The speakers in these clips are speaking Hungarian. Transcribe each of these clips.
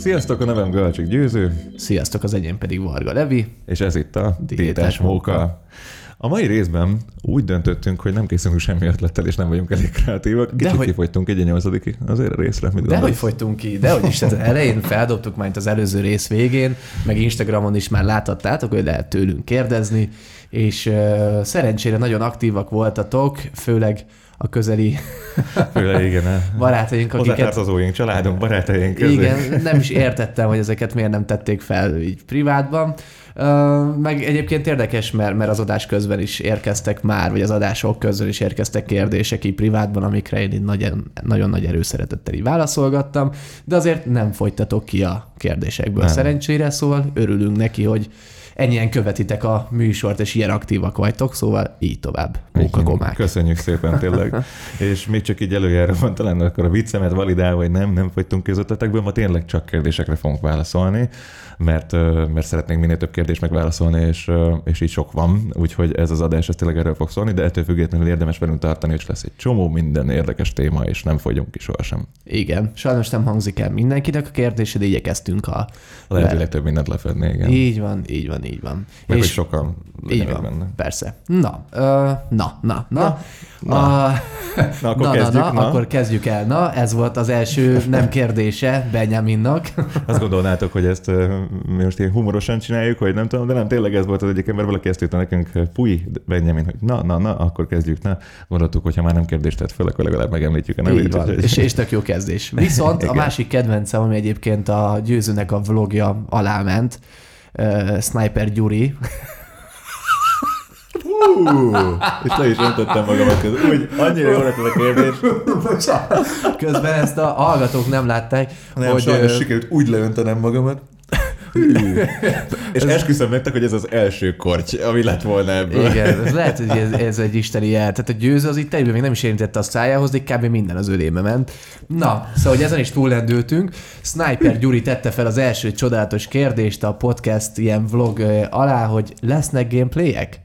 Sziasztok, a nevem Galcsik Győző, Sziasztok, az enyém pedig Varga Levi. és ez itt a Diétás Móka. A mai részben úgy döntöttünk, hogy nem készülünk semmi ötlettel, és nem vagyunk elég kreatívak. Kicsit hogy- kifogytunk egy nyolcadik azért a részre, mit De hogy fogytunk ki, de hogy is, tehát elején feldobtuk majd az előző rész végén, meg Instagramon is már láthattátok, hogy lehet tőlünk kérdezni, és uh, szerencsére nagyon aktívak voltatok, főleg a közeli Főleg igen, eh. barátaink, akiket hozzátartozóink, családunk, barátaink. közé. Igen, nem is értettem, hogy ezeket miért nem tették fel így privátban. Meg egyébként érdekes, mert, mert az adás közben is érkeztek már, vagy az adások közben is érkeztek kérdések így privátban, amikre én így nagyon, nagyon nagy erőszeretettel így válaszolgattam, de azért nem fogytatok ki a kérdésekből Nem. szerencsére, szóval örülünk neki, hogy ennyien követitek a műsort, és ilyen aktívak vagytok, szóval így tovább. Mókagomák. Köszönjük szépen tényleg. és még csak így előjára van talán akkor a viccemet validálva, hogy nem, nem fogytunk ötletekből, ma tényleg csak kérdésekre fogunk válaszolni, mert, mert szeretnénk minél több kérdést megválaszolni, és, és így sok van, úgyhogy ez az adás ez tényleg erről fog szólni, de ettől függetlenül érdemes velünk tartani, és lesz egy csomó minden érdekes téma, és nem fogyunk ki sohasem. Igen, sajnos nem hangzik el mindenkinek a kérdése, de igyekeztünk a... A lehető legtöbb mindent lefedni, igen. Így van, így van, így van. Meg hogy és sokan így van, benne. persze. Na, ö, na, na, na. Na. A, Na, akkor na, kezdjük. na, na, akkor kezdjük el. Na, ez volt az első nem kérdése Benjaminnak. Azt gondolnátok, hogy ezt mi most ilyen humorosan csináljuk, hogy nem tudom, de nem, tényleg ez volt az egyik ember, valaki ezt írta nekünk, puj, Benjamin, hogy na, na, na, akkor kezdjük, na. Gondoltuk, hogy ha már nem kérdést tett fel, akkor legalább megemlítjük a nevét. Van, és, és tök jó kezdés. Viszont a másik kedvencem, ami egyébként a győzőnek a vlogja alá ment, uh, Sniper Gyuri, és le is öntöttem magamat közben. Úgy, annyira jó lett ez a kérdés. Közben ezt a hallgatók nem látták, Nem, hogy sajnos ö, sikerült úgy leöntenem magamat. És esküszöm nektek, hogy ez az első korty, ami lett volna ebből. igen, ez lehet, hogy ez, ez egy isteni jel. Tehát a győző az itt egyben még nem is érintette a szájához, de kb. minden az ölébe ment. Na, szóval hogy ezen is túllendültünk. Sniper Gyuri tette fel az első csodálatos kérdést a podcast ilyen vlog alá, hogy lesznek gameplayek?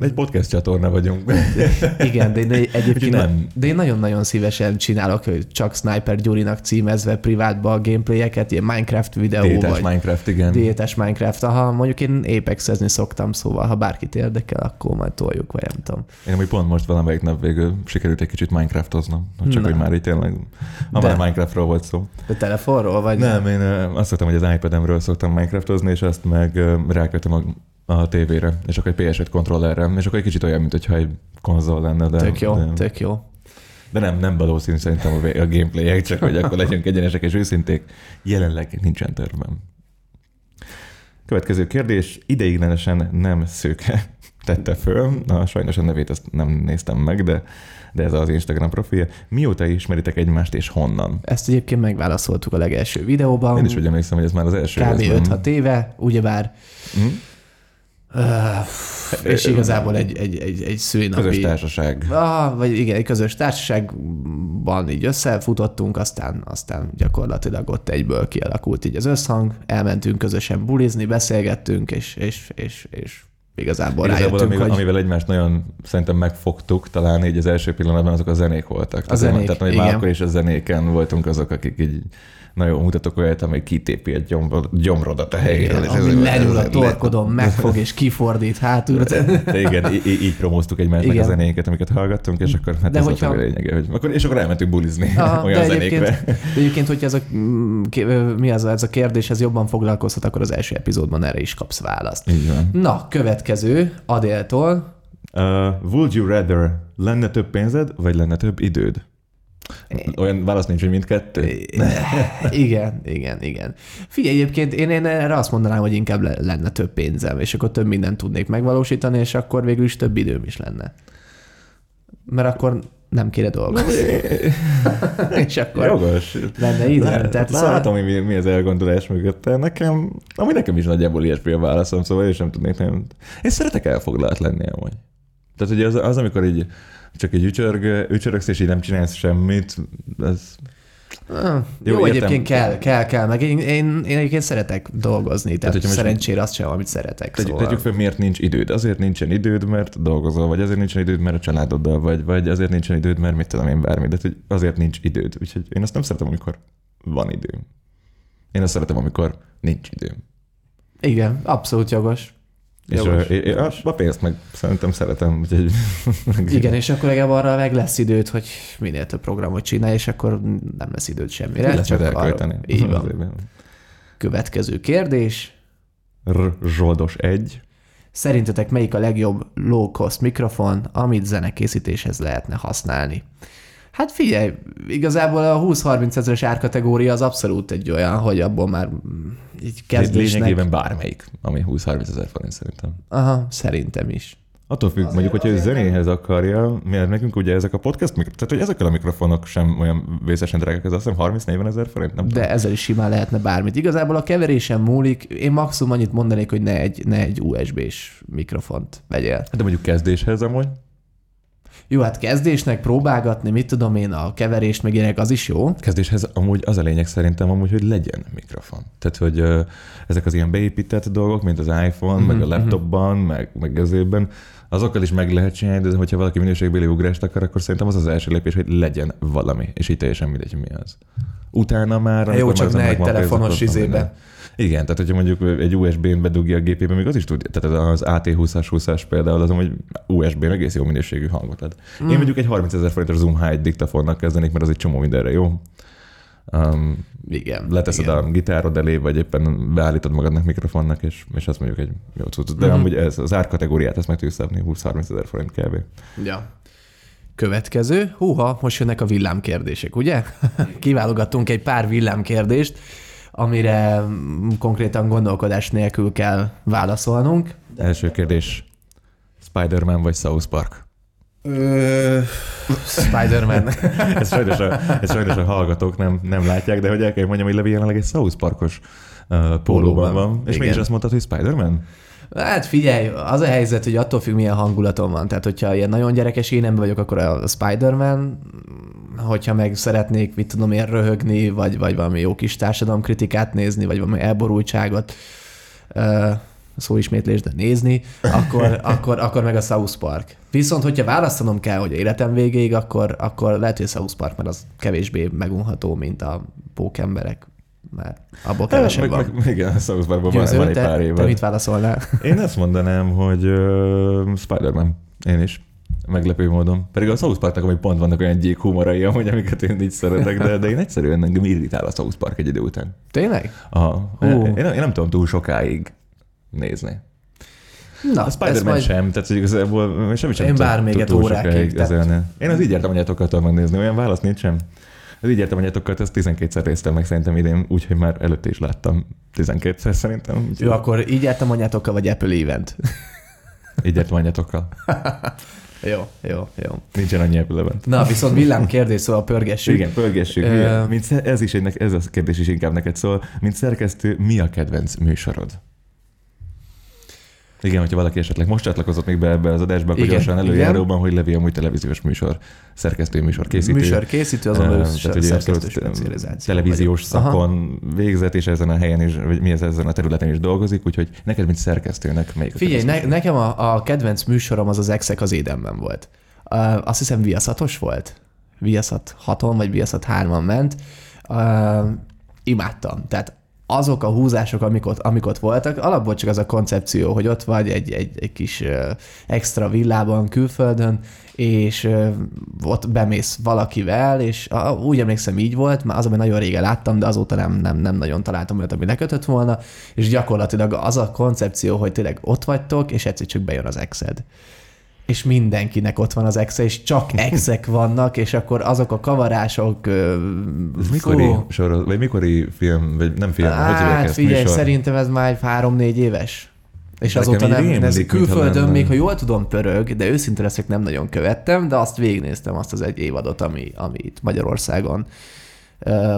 Egy podcast csatorna vagyunk. Igen, de én egyébként Nem. nem. De én nagyon-nagyon szívesen csinálok, hogy csak Sniper Gyurinak címezve privátba a gameplayeket, ilyen Minecraft videó, Tétes vagy Minecraft, igen. diétes Minecraft. Ha mondjuk én Apexezni szoktam, szóval ha bárkit érdekel, akkor majd toljuk, vagy nem tudom. Én amúgy pont most valamelyik nap végül sikerült egy kicsit Minecraftoznom. Csak Na. hogy már így tényleg, ha De- már Minecraftról volt szó. De telefonról, vagy? Nem, én ö, azt szoktam, hogy az iPad-emről szoktam Minecraftozni, és azt meg rákötöm a, a tévére, és akkor egy PS5 kontrollerre, és akkor egy kicsit olyan, mintha egy konzol lenne, de, Tök jó, de, tök jó. de nem, nem valószínű szerintem a, a gameplayek, csak hogy akkor legyünk egyenesek és őszinték. Jelenleg nincsen tervem. Következő kérdés, ideiglenesen nem szőke tette föl. Na, sajnos a nevét azt nem néztem meg, de, de ez az Instagram profilja. Mióta ismeritek egymást és honnan? Ezt egyébként megválaszoltuk a legelső videóban. Én is úgy emlékszem, hogy ez már az első. Kb. részben. 5-6 éve, ugyebár. Hm? Uh, és igazából egy, egy, egy, egy szülinapi... Közös társaság. Ah, vagy igen, egy közös társaságban így összefutottunk, aztán, aztán gyakorlatilag ott egyből kialakult így az összhang, elmentünk közösen bulizni, beszélgettünk, és, és, és, és igazából, Igazából, rájöttünk, amivel, hogy amivel egymást nagyon szerintem megfogtuk, talán így az első pillanatban azok a zenék voltak. Tehát, zenék, tehát hogy már igen. akkor is a zenéken voltunk azok, akik így nagyon mutatok olyat, amely kitépi a gyomrod, gyomrodat a helyéről. ami lenyúl a torkodon, megfog és kifordít hátul. Igen, í- így promóztuk egymásnak Igen. a zenéket, amiket hallgattunk, és akkor hát De ez hogyha- volt a lényege, hogy akkor, és akkor elmentünk bulizni Aha, olyan de, egyébként, zenékre. de egyébként, hogyha ez a, mi az, ez a kérdés, ez jobban foglalkoztat, akkor az első epizódban erre is kapsz választ. Így van. Na, következő, Adéltól. Uh, would you rather lenne több pénzed, vagy lenne több időd? Olyan válasz nincs, hogy mindkettő. Igen, igen, igen. Figyelj, egyébként én, én erre azt mondanám, hogy inkább le- lenne több pénzem, és akkor több mindent tudnék megvalósítani, és akkor végül is több időm is lenne. Mert akkor nem kéne dolgozni. és akkor Jogos. lenne idő. Lát, Tehát szóval- látom, hogy mi, mi az elgondolás mögötte. Nekem, ami nekem is nagyjából ilyesmi a válaszom, szóval én sem tudnék nem. Én szeretek elfoglalt lenni amúgy. Tehát ugye az, az amikor így csak egy ücsörg, ücsörögsz, és így nem csinálsz semmit, ez Ah, Jó, Jó, értem. egyébként kell, kell, kell. Meg én, én, én egyébként szeretek dolgozni, tehát, most- szerencsére azt sem, amit szeretek. Tegyük, Szóval. tegyük fel, miért nincs időd. Azért nincsen időd, mert dolgozol, vagy azért nincsen időd, mert a családoddal vagy, vagy azért nincsen időd, mert mit tudom én bármi, de azért nincs időd. Úgyhogy én azt nem szeretem, amikor van időm. Én azt szeretem, amikor nincs időm. Igen, abszolút jogos. És a, a, a pénzt meg szerintem szeretem. Úgyhogy Igen, és akkor legalább arra meg lesz időd, hogy minél több programot csinálj, és akkor nem lesz időd semmire. lesz csak elkölteni. arra- Így van. Azért. Következő kérdés. R. Zsoldos egy. Szerintetek melyik a legjobb low-cost mikrofon, amit zenekészítéshez lehetne használni? Hát figyelj, igazából a 20-30 ezeres árkategória az abszolút egy olyan, hogy abból már mm, így kezdésnek... Lényegében bármelyik, ami 20-30 ezer forint szerintem. Aha, szerintem is. Attól függ, mondjuk, hogyha ő zenéhez akarja, mert nekünk ugye ezek a podcast, mikro- tehát hogy ezekkel a mikrofonok sem olyan vészesen drágák, ez azt hiszem 30-40 ezer forint, nem tudom. De ezzel is simán lehetne bármit. Igazából a keverésen múlik, én maximum annyit mondanék, hogy ne egy, ne egy USB-s mikrofont vegyél. De mondjuk kezdéshez amúgy, Jó, hát kezdésnek próbálgatni, mit tudom én, a keverést meg ilyenek, az is jó. kezdéshez amúgy az a lényeg szerintem amúgy, hogy legyen mikrofon. Tehát, hogy ö, ezek az ilyen beépített dolgok, mint az iPhone, mm-hmm. meg a laptopban, meg, meg ezében, azokkal is meg lehet csinálni, de hogyha valaki minőségbeli ugrást akar, akkor szerintem az az első lépés, hogy legyen valami, és így teljesen mindegy, mi az. Utána már... Jó, csak már ne egy telefonos izébe. minden. Igen, tehát hogyha mondjuk egy USB-n bedugja a gépébe, még az is tud, tehát az AT20-as 20-as például az hogy USB-n egész jó minőségű hangot ad. Mm. Én mondjuk egy 30 ezer forintos Zoom H1 diktafonnak kezdenék, mert az egy csomó mindenre jó. Um, Igen. leteszed igen. a gitárod elé, vagy éppen beállítod magadnak mikrofonnak, és, és azt mondjuk egy jó cucc. De Mhm. amúgy ez, az árkategóriát ezt meg tudjuk szabni, 20-30 ezer forint kb. Ja. Következő. Húha, most jönnek a villámkérdések, ugye? Kiválogattunk egy pár villámkérdést, amire konkrétan gondolkodás nélkül kell válaszolnunk. Első kérdés, Spider-Man vagy South Park? Ö... Spider-Man. Ez sajnos a, ez sajnos a hallgatók nem, nem látják, de hogy el kell mondjam, hogy Levi jelenleg egy South Parkos uh, pólóban Pólóban, van. És igen. mégis azt mondtad, hogy Spider-Man? Hát figyelj, az a helyzet, hogy attól függ, milyen hangulatom van. Tehát, hogyha ilyen nagyon gyerekes én ember vagyok, akkor a Spider-Man, hogyha meg szeretnék, mit tudom én, röhögni, vagy, vagy valami jó kis társadalomkritikát nézni, vagy valami elborultságot, ö, szóismétlés, de nézni, akkor, akkor, akkor meg a South Park. Viszont, hogyha választanom kell, hogy életem végéig, akkor, akkor lehet, hogy a South Park, mert az kevésbé megunható, mint a pókemberek, mert abból kevesebb meg, van. meg, igen, a South Parkban van, van egy te, pár te éve. mit válaszolnál? Én azt mondanám, hogy uh, Spider-Man. Én is. Meglepő módon. Pedig a South Parknak amúgy pont vannak olyan gyík humorai, amúgy, amiket én így szeretek, de, de én egyszerűen engem irritál a South Park egy idő után. Tényleg? Aha. Hú. Én, nem, én nem tudom túl sokáig nézni. Na, A Spider-Man majd- sem, tehát hogy igazából semmi sem Én túl órákig, tehát-. Én az így értem anyátokkal megnézni, olyan válasz nincsen. Az így értem anyátokkal, ezt 12-szer néztem meg szerintem idén, úgyhogy már előtte is láttam 12-szer szerintem. Úgyhogy Jó, akkor így jártam anyátokkal, vagy Apple Event? Így értem anyátokkal. jó, jó, jó. Nincsen annyi epüleben. Na, viszont villám kérdés, szóval pörgessük. Igen, pörgessük. Ö- Igen. Mint, ez is egy, ez a kérdés is inkább neked szól. Mint szerkesztő, mi a kedvenc műsorod? Igen, hogyha valaki esetleg most csatlakozott még be ebbe az adásba, akkor Igen, gyorsan igen. előjáróban, hogy Levi amúgy televíziós műsor, szerkesztő műsor készítő. Műsor készítő, azon belül szerkesztő specializáció. televíziós. Aha. szakon végzett, és ezen a helyen is, vagy mi ez ezen a területen is dolgozik, úgyhogy neked, mint szerkesztőnek, a Figyelj, ne, nekem a, a kedvenc műsorom az az Exek az édenben volt. Uh, azt hiszem Viaszatos volt. Viaszat 6-on, vagy Viaszat 3-on ment. Uh, imádtam. Tehát azok a húzások, amik ott, amik ott voltak, alapból csak az a koncepció, hogy ott vagy egy, egy, egy kis extra villában külföldön, és ott bemész valakivel, és úgy emlékszem így volt, már azonban nagyon régen láttam, de azóta nem, nem, nem nagyon találtam olyat, ami lekötött volna, és gyakorlatilag az a koncepció, hogy tényleg ott vagytok, és egyszer csak bejön az exed és mindenkinek ott van az exe, és csak exek vannak, és akkor azok a kavarások... Ez mikori sorozat, vagy mikori film, vagy nem film, hogy hívják Hát ezt? figyelj, műsor? szerintem ez már három-négy éves. És Nekem azóta nem, rémlik, mintha külföldön lenne. még, ha jól tudom, pörög, de őszinte leszek, nem nagyon követtem, de azt végignéztem, azt az egy évadot, ami, ami itt Magyarországon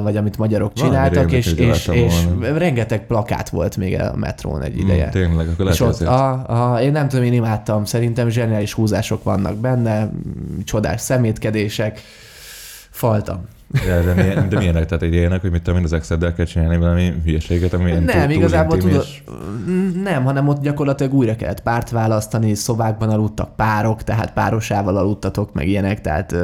vagy amit magyarok Valami csináltak, és, és, és volna. rengeteg plakát volt még a metrón egy ideje. Mm, tényleg, akkor lehet, És ott, a, a, én nem tudom, én imádtam, szerintem zseniális húzások vannak benne, csodás szemétkedések, faltam. De, de, milyen, de milyenek? Tehát egy ilyenek, hogy mit tudom én, az Excel-del kell csinálni valami hülyeséget, ami Nem, túl- igazából tudod, és- nem, hanem ott gyakorlatilag újra kellett párt választani, szobákban aludtak párok, tehát párosával aludtatok, meg ilyenek, tehát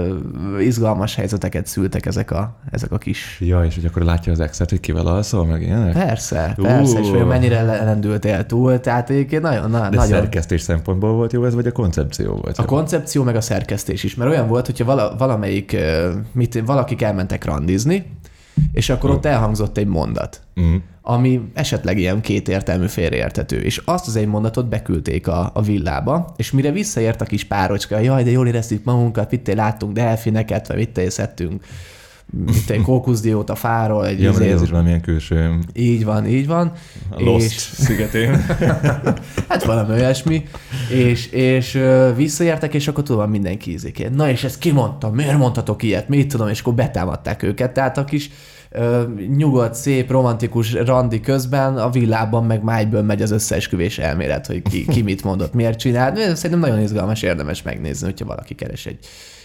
izgalmas helyzeteket szültek ezek a, ezek a kis... Ja, és hogy akkor látja az Excel-t, hogy kivel alszol, meg ilyenek? Persze, persze, és hogy mennyire le- lendültél túl, tehát egyébként nagyon, na, De nagyon... szerkesztés szempontból volt jó ez, vagy a koncepció volt A koncepció meg a szerkesztés is, mert olyan volt, hogyha vala, valamelyik, mit, valakik elmentek randizni, és akkor ott elhangzott egy mondat, Mm. ami esetleg ilyen kétértelmű félreértető, és azt az egy mondatot beküldték a, a villába, és mire visszaért a kis párocska, jaj, de jól éreztük magunkat, mit láttunk delfineket, vagy mit szedtünk, mit egy kókuszdiót a fáról, egy Ja, izé- ez is valamilyen külső így van, így van. a Lost És- szigetén. Hát valami olyasmi, és, és ö, visszaértek, és akkor tudom, mindenki ízik. Na és ezt kimondtam, miért mondhatok ilyet, mit tudom, és akkor betámadták őket. Tehát a kis nyugodt, szép, romantikus randi közben a villában meg májből megy az összeesküvés elmélet, hogy ki, ki mit mondott, miért csinált. Szerintem nagyon izgalmas, érdemes megnézni, hogyha valaki keres egy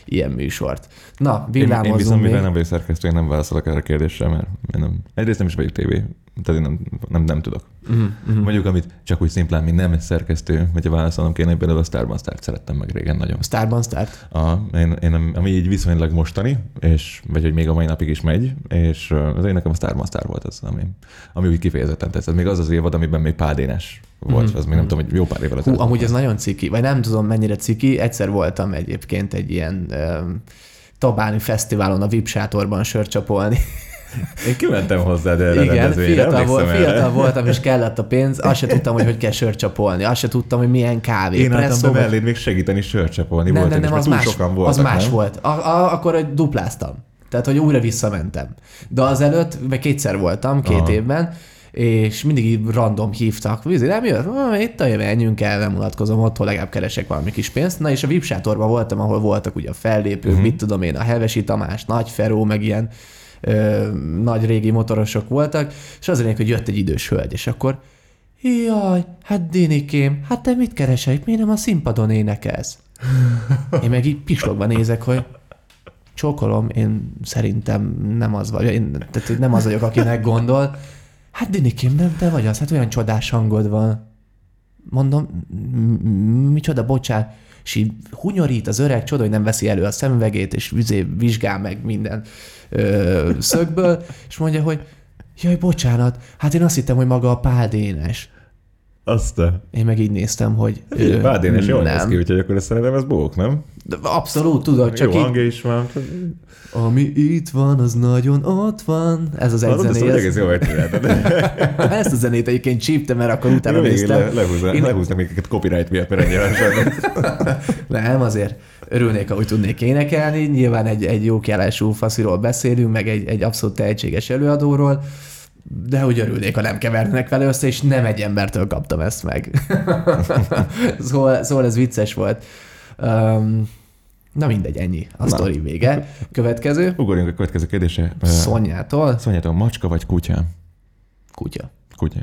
ilyen műsort. Na, Én, én mivel még. nem vagyok szerkesztő, én nem válaszolok erre a kérdésre, mert én nem, egyrészt nem is vagyok tévé, tehát én nem, nem, nem tudok. Uh-huh, uh-huh. Mondjuk, amit csak úgy szimplán, mint nem szerkesztő, hogyha válaszolnom kéne, például a Starban Start szerettem meg régen nagyon. Starban Start? A, én, én, ami így viszonylag mostani, és, vagy hogy még a mai napig is megy, és az én nekem a Starban Star volt az, ami, ami úgy kifejezetten tetszett. Még az az évad, amiben még Pál Dénes volt, Mhm. az még nem tudom, hogy jó pár évvel ezelőtt. amúgy ez nagyon ciki, vagy nem tudom mennyire ciki, egyszer voltam egyébként egy ilyen um, Tabáni fesztiválon a VIP sátorban sörcsapolni. Én kimentem hozzá erre Igen, fiatal, volt, fiatal voltam, és kellett a pénz, azt se tudtam, hogy hogy kell sörcsapolni, azt se tudtam, hogy milyen kávé. Én álltam be vagy- még segíteni sörcsapolni. nem, volt, nem, nem, az más, sokan az voltak, más nem? volt. A, a, akkor egy dupláztam. Tehát, hogy újra visszamentem. De azelőtt, vagy kétszer voltam, két Aha. évben, és mindig így random hívtak. Vízi, nem jött? Ah, Itt a jövő, menjünk el, nem mutatkozom, otthon legalább keresek valami kis pénzt. Na és a VIP sátorban voltam, ahol voltak ugye a fellépők, uh-huh. mit tudom én, a Hevesi Tamás, Nagy Feró, meg ilyen ö, nagy régi motorosok voltak, és az lényeg, hogy jött egy idős hölgy, és akkor Jaj, hát Dinikém, hát te mit keresel? Miért nem a színpadon énekelsz? Én meg így pislogva nézek, hogy csókolom, én szerintem nem az vagy, én, tehát nem az vagyok, akinek gondol. Hát Dinikém, nem te vagy az, hát olyan csodás hangod van. Mondom, "M- m- micsoda, bocsánat, és így hunyorít az öreg, csoda, hogy nem veszi elő a szemüvegét, és vizé, vizsgál meg minden ö, szögből, és mondja, hogy jaj, bocsánat, hát én azt hittem, hogy maga a Pál. Azt a... Én meg így néztem, hogy Pál Dénes jól néz nem. ki, úgyhogy akkor ezt szerintem ez bók, nem? De Abszolút, tudod, csak Jó így, hangja is van. ami itt van, az nagyon ott van. Ez az egy zené. ez- egész megcsináltad. Ezt a zenét egyébként csíptem, mert akkor utána Végig néztem. le, lehúznak, Én- lehúznak minket copyright miatt, mert ennyi van. Nem, azért örülnék, ahogy tudnék énekelni. Nyilván egy, egy jó kiállású fasziról beszélünk, meg egy, egy abszolút tehetséges előadóról, de úgy örülnék, ha nem kevernek vele össze, és nem egy embertől kaptam ezt meg. szóval, szóval ez vicces volt. Um, na mindegy, ennyi. A sztori vége. Következő. Ugorjunk a következő kérdésre. Szonyától. Szonyától macska vagy kutya? Kutya. Kutya.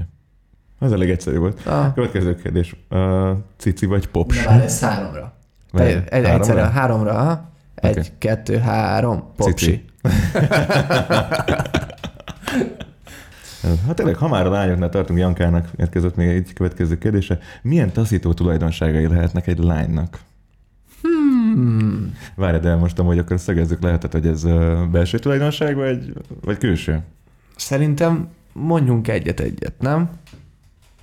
Ez elég egyszerű volt. Ah. Következő kérdés. Uh, cici vagy pops? Na ez háromra. Vagy Egy, háromra? egyszerre, háromra, aha. Egy, kettő, három, popsi. Hát tényleg, ha már a lányoknál tartunk, Jankának érkezett még egy következő kérdése. Milyen taszító tulajdonságai lehetnek egy lánynak? Hmm. Várj, de most amúgy akkor szögezzük lehetett, hogy ez belső tulajdonság, vagy, vagy külső? Szerintem mondjunk egyet-egyet, nem?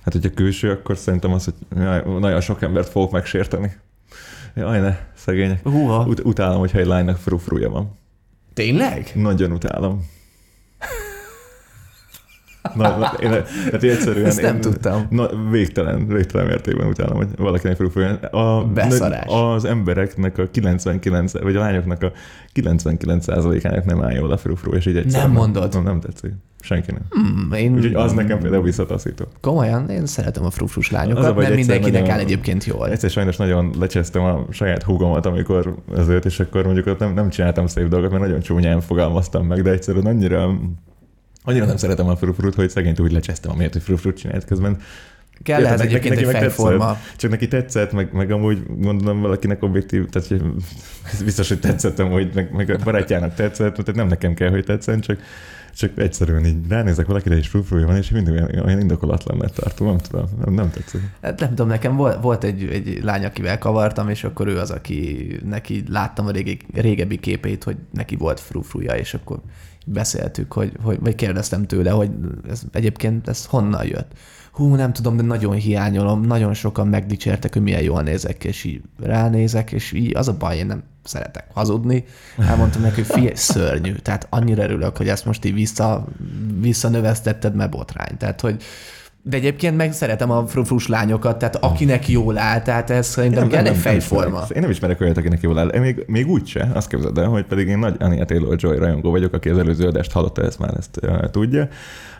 Hát, hogyha külső, akkor szerintem az, hogy jaj, nagyon sok embert fogok megsérteni. Jaj, ne, szegények. Húha. Ut- utálom, hogyha egy lánynak frufruja van. Tényleg? Nagyon utálom. Na, én, tehát egyszerűen Ezt nem én, tudtam. Na, végtelen, végtelen mértékben utálom, hogy valakinek frufruja. A, Beszarás. Az embereknek a 99, vagy a lányoknak a 99%-ának nem áll jól a frufru, és így egyszerűen Nem mondod. Nem, nem tetszik. Senkinek. Hmm, én Úgyhogy az nekem például visszataszító. komolyan, én szeretem a frufrus Az a lányokat, baj, nem egyszer mindenkinek nagyon- áll egyébként jól. Egyszer sajnos nagyon lecsesztem a saját húgomat, amikor ezért, és akkor mondjuk ott nem, nem csináltam szép dolgokat, mert nagyon csúnyán fogalmaztam meg, de egyszerűen annyira, annyira nem szeretem a frufrut, hogy szegényt úgy lecsesztem, amiért, hogy frufrut csinált közben. Kell ehhez egyébként neki egy fejforma. tetszett. Csak neki tetszett, meg, meg amúgy gondolom valakinek objektív, tehát hogy biztos, hogy tetszett amúgy, meg, meg a barátjának tetszett, tehát nem nekem kell, hogy tetszen, csak, csak egyszerűen így ránézek valakire, és frufrúja van, és mindig olyan, olyan indokolatlan tartom, nem tudom, nem, nem tetszik. Hát nem tudom, nekem volt, volt egy, egy lány, akivel kavartam, és akkor ő az, aki neki láttam a régi, régebbi képeit, hogy neki volt frufruja, és akkor beszéltük, hogy, hogy, vagy kérdeztem tőle, hogy ez, egyébként ez honnan jött. Hú, nem tudom, de nagyon hiányolom, nagyon sokan megdicsértek, hogy milyen jól nézek, és így ránézek, és így az a baj, én nem szeretek hazudni. Elmondtam neki, hogy figyelj, szörnyű. Tehát annyira örülök, hogy ezt most így vissza, visszanövesztetted, mert botrány. Tehát, hogy de egyébként meg szeretem a frufrus lányokat, tehát akinek jól áll, tehát ez szerintem kell egy fejforma. Én nem ismerek olyat, akinek jól áll. Én még, még úgy se, azt képzeld el, hogy pedig én nagy Anya Taylor-Joy rajongó vagyok, aki az előző adást hallotta, ezt már ezt uh, tudja.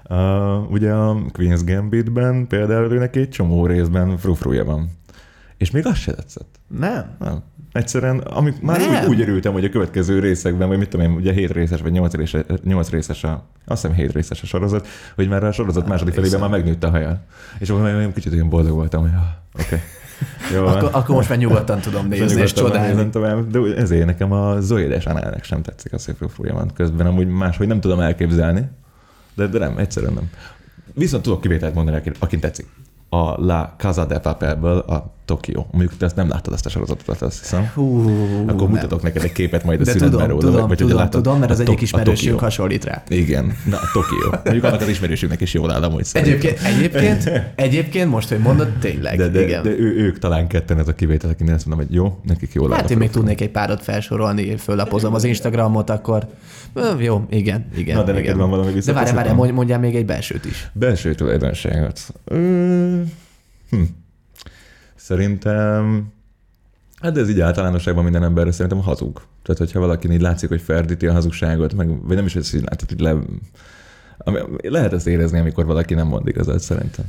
Uh, ugye a Queen's Gambitben például neki egy csomó részben frufruja van. És még az se tetszett. Nem? Nem. Egyszerűen, amik, már Nem. úgy, úgy örültem, hogy a következő részekben, vagy mit tudom én, ugye 7 részes, vagy 8 részes, 8 részes a, azt hiszem 7 részes a sorozat, hogy már a sorozat második felében már megnőtt a haja. És akkor már kicsit olyan boldog voltam, hogy ah, oké. Okay. Jó. Akkor, akkor most már nyugodtan tudom nézni, és Nyugodtan csodálni. nézem Tovább, de ezért nekem a Zoides Análnek sem tetszik a szép van. Közben amúgy máshogy nem tudom elképzelni, de, de nem, egyszerűen nem. Viszont tudok kivételt mondani, akin, akin tetszik. A La Casa de Papelből a Tokyo. Mondjuk te ezt nem láttad ezt a sorozatot, azt hiszem. Hú, Akkor mutatok neked egy képet majd a De szünetben tudom, róla. tudom, vagy, tudom, láttad. tudom, mert az egyik ismerősünk hasonlít rá. Igen, na a Tokió. Mondjuk annak az ismerősünknek is jól áll amúgy szerintem. Egyébként, egyébként, egyébként most, hogy mondod, tényleg, De, de, igen. de ő, ők talán ketten ez a kivétel, akinek azt mondom, hogy jó, nekik jól áll. Hát én még tudnék egy párat felsorolni, föllapozom az Instagramot, akkor jó, igen, igen. Na, de neked van valami De várj, várj, mondj- mondjál még egy belsőt is. Belső tulajdonságot. Hm. Szerintem, hát de ez így általánosságban minden emberre szerintem hazug. Tehát, hogyha valaki így látszik, hogy ferdíti a hazugságot, meg, vagy nem is, hogy így látod, hogy le, ami, lehet ezt érezni, amikor valaki nem mond igazat, szerintem.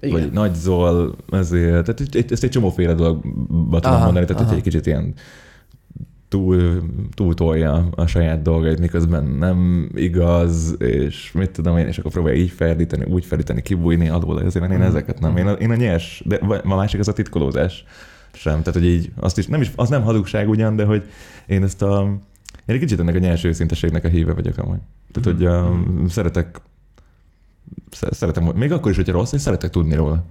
Igen. Vagy nagy zol, ezért, tehát ezt egy csomóféle dologba tudom Aha, mondani, tehát aha. egy kicsit ilyen túl, túl tolja a saját dolgait, miközben nem igaz, és mit tudom én, és akkor próbálja így ferdíteni, úgy ferdíteni, kibújni alól, ezért én Mhm. ezeket nem. Én a, én a nyers, de a másik az a titkolózás sem. Tehát, hogy így, azt is, nem is, az nem hazugság ugyan, de hogy én ezt a, én egy kicsit ennek a nyers őszinteségnek a híve vagyok amúgy. Tehát, hogy a, szeretek sze- Szeretem, még akkor is, hogyha rossz, én szeretek tudni róla.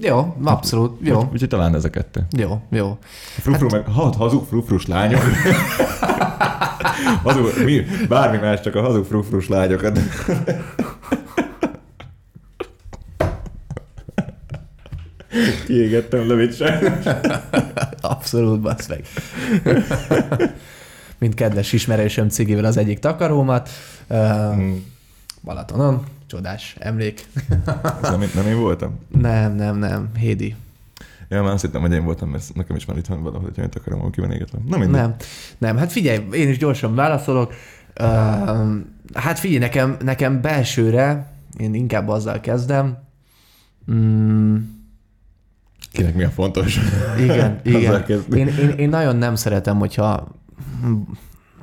Jó, abszolút, jó. Úgy, úgyhogy talán ez a kettő. Jó, jó. Frufru meg, hat, hazug frufrus lányok. hazug, mi, bármi más, csak a hazug frufrus lányokat. Kiégettem lövét sem. Abszolút, bassz meg. Mint kedves ismerősöm cigivel az egyik takarómat. Uh, Hmm. Balatonon, csodás emlék. Ez nem, nem én voltam? Nem, nem, nem, Hédi. Ja, már azt hittem, hogy én voltam, mert nekem is már itt van valahogy, hogy én akarom, ahol ki van égetve. Mindegy. Nem, nem, hát figyelj, én is gyorsan válaszolok. Uh, hát figyelj, nekem, nekem belsőre, én inkább azzal kezdem. Mm, Kinek mi a fontos? igen, igen. Én, én, én nagyon nem szeretem, hogyha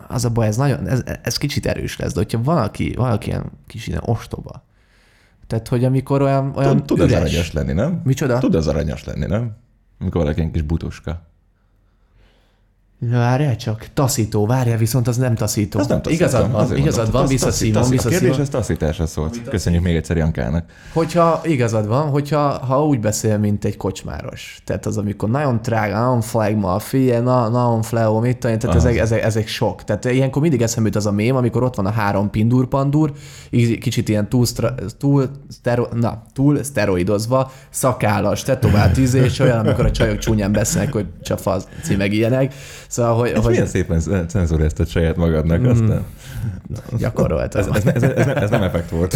az a baj, ez nagyon, ez, ez kicsit erős lesz, de hogyha valaki, valaki ilyen kis ilyen ostoba, tehát, hogy amikor olyan, olyan Tud, tud üres, aranyos lenni, nem? Micsoda? Tud az aranyos lenni, nem? Amikor valaki ilyen kis butuska. Várjál csak, taszító, várjál, viszont az nem taszító. Az nem taszítom. Igazad van, igazad van, visszaszívom, tasz- A kérdés visszaszívom. ez taszításra szólt. Köszönjük még egyszer Jankának. Hogyha igazad van, hogyha ha úgy beszél, mint egy kocsmáros. Tehát az, amikor nagyon trága, nagyon flagma, figyelj, na, nagyon fleo, mit tudom tehát ezek, ezek, ezek, sok. Tehát ilyenkor mindig eszembe jut az a mém, amikor ott van a három pindur-pandur, így kicsit ilyen túl, stra, túl, stero, na, túl szteroidozva, szakállas, tetovált izé, és olyan, amikor a csajok csúnyán beszélnek, hogy csak fasz, meg ilyenek. Szóval, hogy, És hogy milyen szépen cenzúráztad saját magadnak, mm. aztán. gyakoroltam. Ez, ez, ez, ez, nem, ez nem effekt volt.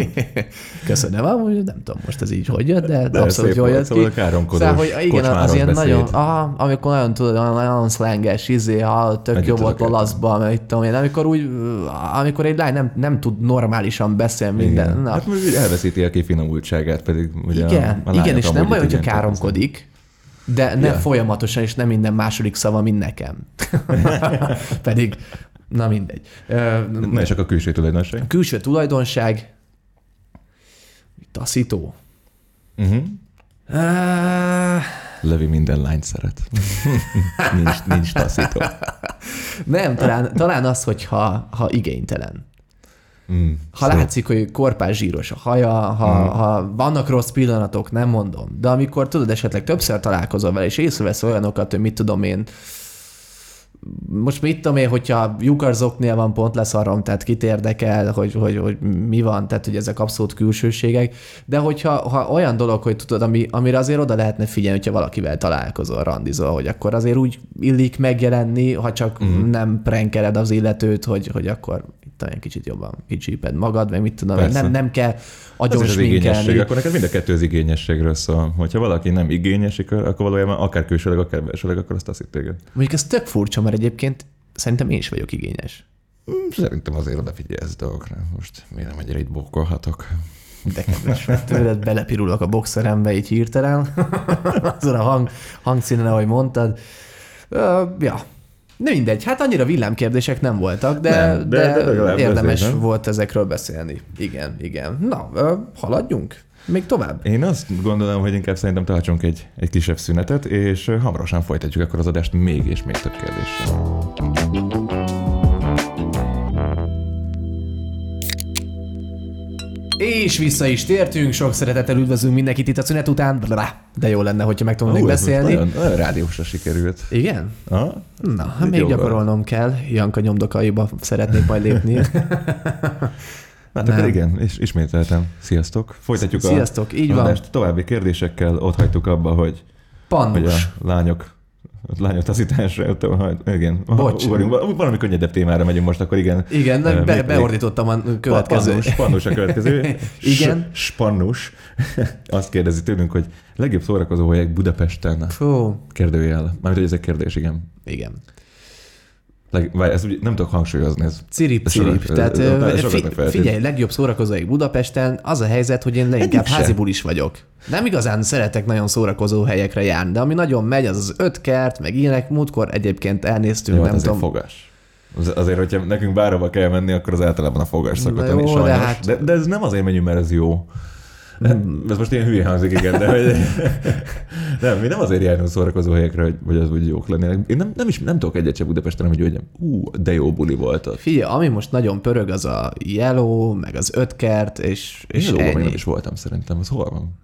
Köszönöm, amúgy nem tudom most ez így hogy jött, de, de abszolút jól jött szóval ki. Szóval, hogy igen, az ilyen beszéd. nagyon, aha, amikor nagyon tudod, nagyon, szlenges, izé, ha tök Együtt jó volt olaszban, mert mit tudom én, amikor úgy, amikor egy lány nem, nem tud normálisan beszélni minden. Igen. Na, Hát most elveszíti a kifinomultságát, pedig ugye igen, a, a igen, és nem baj, itt hogyha káromkodik, de ne Ja. folyamatosan, és nem minden második szava, mint nekem. Pedig, na mindegy. Na és akkor a külső tulajdonság. külső tulajdonság, Taszító. Uh-huh. Uh, Levi minden lányt szeret. nincs, nincs taszító. nem, talán, talán az, hogyha ha igénytelen. Mm, Ha látszik, hogy korpás zsíros a haja, ha, Mm. ha vannak rossz pillanatok, nem mondom. De amikor tudod, esetleg többször találkozol vele, és észrevesz olyanokat, hogy mit tudom én, most mit tudom én, hogyha lyukarzoknél van pont leszarom, tehát kit érdekel, hogy, hogy, hogy mi van, tehát hogy ezek abszolút külsőségek, de hogyha ha olyan dolog, hogy tudod, ami, amire azért oda lehetne figyelni, hogyha valakivel találkozol, randizol, hogy akkor azért úgy illik megjelenni, ha csak mm. nem prankeled az illetőt, hogy, hogy akkor olyan kicsit jobban kicsíped magad, meg mit tudom, Persze. nem, nem kell igényesség. sminkelni. Akkor neked mind a kettő az igényességről szól. Hogyha valaki nem igényes, akkor valójában akár külsőleg, akár belsőleg, akkor azt taszít téged. Mondjuk ez tök furcsa, mert egyébként szerintem én is vagyok igényes. Mm, Szerintem azért odafigyelsz dolgokra. Most miért nem ennyire itt bókolhatok? De kedves, tőled belepirulok a boxerembe így hirtelen, azon a hang, hangszínen, ahogy mondtad. Ö, ja, de mindegy, hát annyira villámkérdések nem voltak, de, Nem, de- de, de érdemes azért, volt ezekről beszélni. Igen, igen. Na, haladjunk? Még tovább? Én azt gondolom, hogy inkább szerintem tartsunk egy, egy kisebb szünetet, és hamarosan folytatjuk akkor az adást még és még több kérdéssel. És vissza is tértünk, sok szeretettel üdvözlünk mindenkit itt a szünet után. De jó lenne, hogyha meg tudnék beszélni. Nagyon, nagyon rádiósra sikerült. Igen? Ha? Na, hát még Jobban. gyakorolnom kell. Janka nyomdokaiba szeretnék majd lépni. Hát akkor igen, és ismételtem. Sziasztok. Folytatjuk Sziasztok, a így van. adást további kérdésekkel. Ott hagytuk abba, hogy, hogy Pannus. a lányok a lányok taszításra, igen. Bocs. Ugorjunk, val- valami könnyedebb témára megyünk most, akkor igen. Igen, be, még- beordítottam a következő. Pannus, pannus a következő. Igen. Spannus. Azt kérdezi tőlünk, hogy legjobb szórakozó helyek Budapesten. Fú, Kérdőjel. Mármint, hogy ez egy kérdés, igen. igen. Leg, várj, ezt úgy nem tudok hangsúlyozni. Ez Cirip, Ez cirip. sokat- Tehát ez- ez- fi, figyelj, legjobb szórakozóik Budapesten, az a helyzet, hogy én leginkább házi bulis vagyok. Nem igazán szeretek nagyon szórakozó helyekre járni, de ami nagyon megy, az az öt kert, meg ilyenek. Múltkor egyébként elnéztünk, Jó, hát nem tudom. fogás. Az- Azért, hogyha nekünk bárhova kell menni, akkor az általában a fogás szokott lenni, De, hát- de, de, ez nem azért megyünk, mert ez jó. Ez most ilyen hülye hangzik, igen, de hogy... nem, mi nem azért járunk szórakozó helyekre, hogy, hogy az úgy jók lennének. Én nem, nem, is, nem tudok egyet sem Budapesten, hogy mondjam, ú, de jó buli volt ott. Figyelj, ami most nagyon pörög, az a Yellow, meg az ötkert, és, és még ennyi. nem is voltam szerintem, az hol van?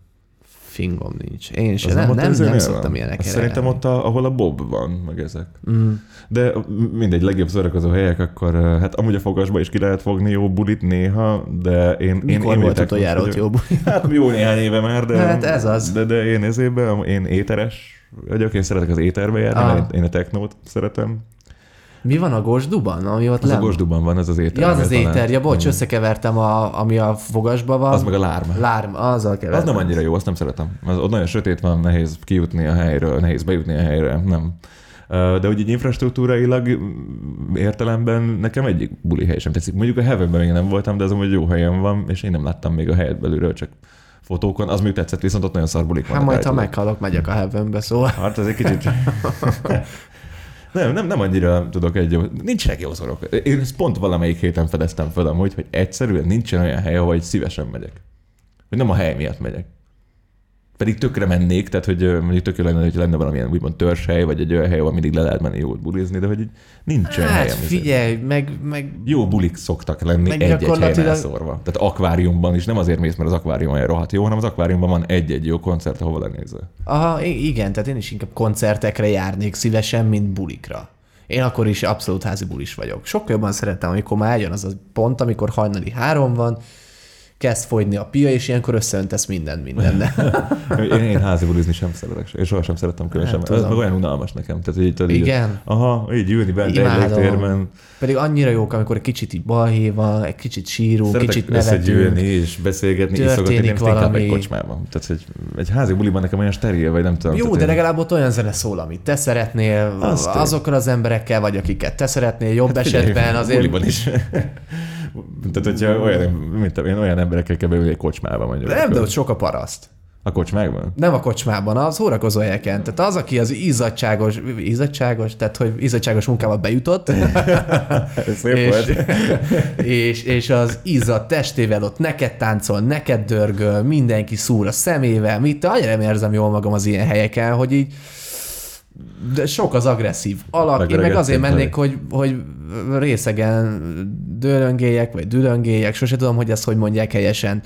Fingom nincs. Én sem, nem, nem, nem van? szoktam ilyenekre. Azt Szerintem ott, a, ahol a Bob van, meg ezek. Mm. De mindegy, legjobb szórakozó helyek, akkor uh, hát amúgy a fogasba is ki lehet fogni jó bulit néha, de én... Mikor én volt utoljára ott jó buli? Hát jó néhány éve már, de... Hát ez az. De, de én ezében, én éteres vagyok, én szeretek az éterbe járni, Ah. én a technót szeretem. Mi van a Gosduban, ami ott Az nem? a Gosduban van, az az éter. Ja, az az talán. éter, ja, bocs, összekevertem, a, ami a fogasban van. Az meg a lárma. Lárm, azzal Az kevertem. nem annyira jó, azt nem szeretem. Az, ott nagyon sötét van, nehéz kijutni a helyről, nehéz bejutni a helyre, nem. De úgy így infrastruktúrailag mm, értelemben nekem egyik buli hely sem tetszik. Mondjuk a Heavenben még nem voltam, de az amúgy jó helyen van, és én nem láttam még a helyet belülről, csak fotókon. Az még tetszett, viszont ott nagyon szar bulik Hát vannak majd, ha meghalok, megyek a heavenbe, szóval. Hát ez egy kicsit... Nem, nem, nem annyira tudok egy jó szorok. Én ezt pont valamelyik héten fedeztem fel amúgy, hogy egyszerűen nincsen olyan hely, ahol szívesen megyek. Hogy nem a hely miatt megyek. Pedig tökre mennék, tehát hogy mondjuk tök jó lenne, hogy lenne valamilyen úgymond törzshely, vagy egy olyan hely, ahol mindig le lehet menni jól bulizni, de hogy így nincs olyan Hát helyem. figyelj, meg, meg Jó bulik szoktak lenni egy-egy helyen gyakorlatilag- elszórva. Tehát akváriumban is nem azért mész, mert az akvárium olyan rohadt jó, hanem az akváriumban van egy-egy jó koncert, ahova lenézel. Aha, igen, tehát én is inkább koncertekre járnék szívesen, mint bulikra. Én akkor is abszolút házi bulis vagyok. Sokkal jobban szeretem, amikor már eljön az a pont, amikor hajnali három van, kezd fogyni a pia, és ilyenkor összeöntesz mindent mindenne. Én, én házi bulizni sem szeretek, és sohasem szerettem különösen. Nem Ez meg olyan unalmas nekem. Tehát, így, így, Igen? aha, így ülni bent egy légtérben. Pedig annyira jók, amikor egy kicsit így balhé van, egy kicsit sírunk, Szeretek kicsit nevetünk. és beszélgetni, Történik iszogatni, nem inkább valami. egy kocsmában. Tehát, hogy egy házi buliban nekem olyan steril, vagy nem tudom. Jó, tehát de én- legalább ott olyan zene szól, amit te szeretnél, Az tény. azokkal az emberekkel vagy, akiket te szeretnél, jobb Hát esetben azért... Buliban is. Tehát, hogyha olyan, mint én olyan emberekkel kell beülni egy kocsmába mondjuk. Nem, de akkor- ott sok a paraszt. A kocsmákban? Nem a kocsmában, az szórakozó helyeken. Tehát az, aki az izzadságos, izzadságos, tehát hogy izzadságos munkába bejutott, szép és, volt. és, és az izzadt testével ott neked táncol, neked dörgöl, mindenki szúr a szemével, mit, annyira nem érzem jól magam az ilyen helyeken, hogy így de sok az agresszív alak. Én meg azért mennék, hogy, hogy részegen dőlöngélyek, vagy dülöngélyek, sose tudom, hogy ezt hogy mondják helyesen.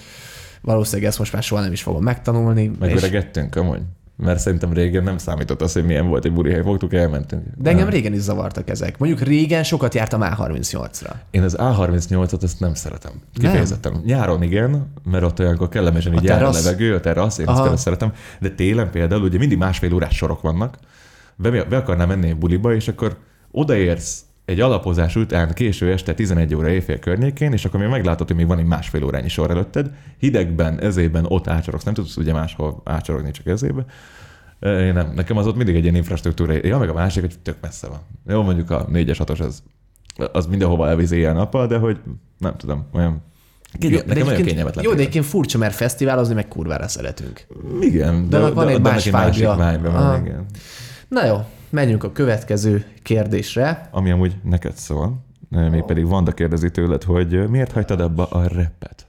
Valószínűleg ezt most már soha nem is fogom megtanulni. és, Megöregettünk amúgy? Mert szerintem régen nem számított az, hogy milyen volt egy buri hely. Fogtuk, elmentünk. de engem régen is zavartak ezek. Mondjuk régen sokat jártam A38-ra. Én az A38-at ezt nem szeretem. Kifejezetten. Nyáron igen, mert ott olyankor kellemesen így A jár a levegő, a terasz, én ezt Aha. például szeretem. De télen például ugye mindig másfél órás sorok vannak. Be, be akarnám menni egy buliba, és akkor odaérsz egy alapozás után késő este 11 óra éjfél környékén, és akkor még meglátod, hogy még van egy másfél órányi sor előtted, hidegben, ezében ott ácsorogsz, nem tudsz ugye máshol ácsorogni, csak ezébe. Én nem, nekem az ott mindig egy ilyen infrastruktúra. Ja, meg a másik, hogy tök messze van. Jó, mondjuk a 4-es, 6-os, az, az mindenhova elvisz éjjel-nappal, de hogy nem tudom, olyan Jó, Kénye, nekem egyébként- kényelmetlen. Jó, de egyébként furcsa, mert fesztiválozni meg kurvára szeretünk. Igen, De annak van egy más neki másik vibe-ja. vibe van, igen. Na jó, menjünk a következő kérdésre. Ami amúgy neked szól, még pedig Vanda kérdezi tőled, hogy miért hagytad abba a repet?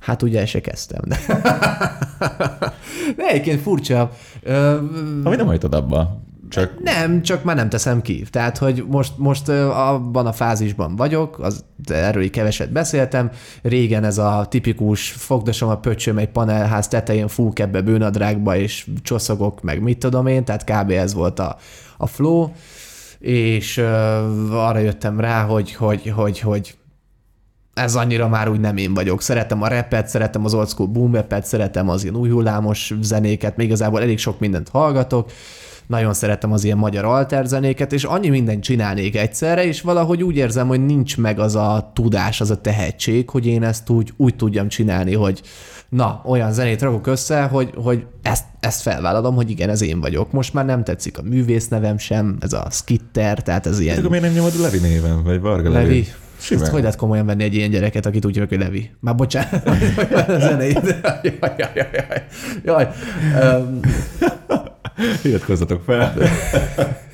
Hát ugye se kezdtem. De, de egyébként furcsa. Ami nem hagytad abba, csak nem, csak már nem teszem ki. Tehát, hogy most, most abban a fázisban vagyok, az, erről így keveset beszéltem. Régen ez a tipikus fogdosom a pöcsöm egy panelház tetején fúk ebbe bőnadrágba, és csoszogok, meg mit tudom én, tehát kb. ez volt a, a flow, és ö, arra jöttem rá, hogy, hogy, hogy, hogy ez annyira már úgy nem én vagyok. Szeretem a repet, szeretem az old school boom bapet, szeretem az ilyen új hullámos zenéket, még igazából elég sok mindent hallgatok, nagyon szeretem az ilyen magyar alter zenéket, és annyi mindent csinálnék egyszerre, és valahogy úgy érzem, hogy nincs meg az a tudás, az a tehetség, hogy én ezt úgy, úgy tudjam csinálni, hogy na, olyan zenét rakok össze, hogy, hogy ezt, ezt felvállalom, hogy igen, ez én vagyok. Most már nem tetszik a művész nevem sem, ez a skitter, tehát ez ilyen... Hát akkor miért nem nyomod Levi néven, vagy Varga Levi? Levi. Simán. Ezt hogy lehet komolyan venni egy ilyen gyereket, akit úgy hívják, hogy Levi? Már bocsánat, a zenét. Jaj, jaj, jaj, jaj. jaj. Um, Iratkozzatok fel.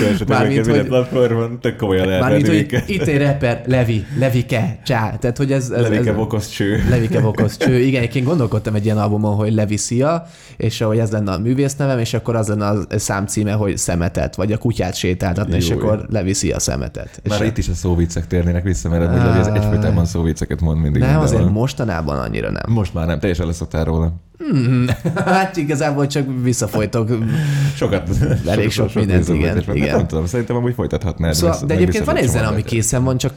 Kövessetek minket minden platformon, tök komolyan lehet Mármint, venni hogy itt egy rapper, Levi, Levike, csá. Tehát, hogy ez... ez Levike bokosz cső. Levike Vokosz cső. Igen, egyébként gondolkodtam egy ilyen albumon, hogy Levi Szia, és hogy ez lenne a művész nevem, és akkor az lenne a számcíme, hogy szemetet, vagy a kutyát sétáltatni, és akkor Levi Szia szemetet. És Már itt is a szóviccek térnének vissza, mert amúgy Levi az egyfolytában szóvicceket mond mindig. nem, azért mostanában annyira nem. Most már nem, teljesen leszoktál róla. Hát igazából csak visszafolytok. Sokat. Elég sok mindent, visszafolytás igen, igen. Nem tudom, szerintem amúgy folytathatnád. Szóval, meg- de egyébként van egy zene, ami készen van, csak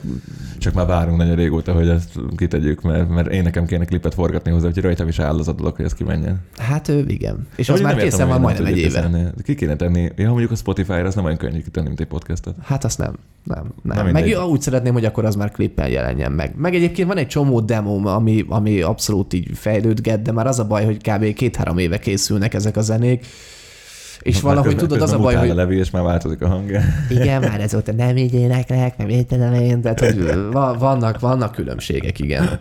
Csak már várunk nagyon régóta, hogy ezt kitegyük, mert, mert én nekem kéne klipet forgatni hozzá, úgyhogy rajtam is áll az a dolog, hogy ez kimenjen. hát ő, igen. És az már nem készen van hogy nem majdnem egy éve. kezelni. Ki kéne tenni? Ja, mondjuk a Spotify-ra, az nem olyan könnyű kitenni, mint egy podcastot. Hát azt nem. Nem, nem. mindegy. Meg úgy szeretném, hogy akkor az már klippen jelenjen meg. Meg egyébként van egy csomó demo, ami, ami abszolút így fejlődget, de már az a baj, hogy kb. két-három éve készülnek ezek a zenék. És Már valahogy közben- tudod, az a közben baj, hogy a Levi, és már változik a hangja. igen, már ezóta nem így éneklek, mit tudom én, tehát hogy va- vannak, vannak különbségek, igen.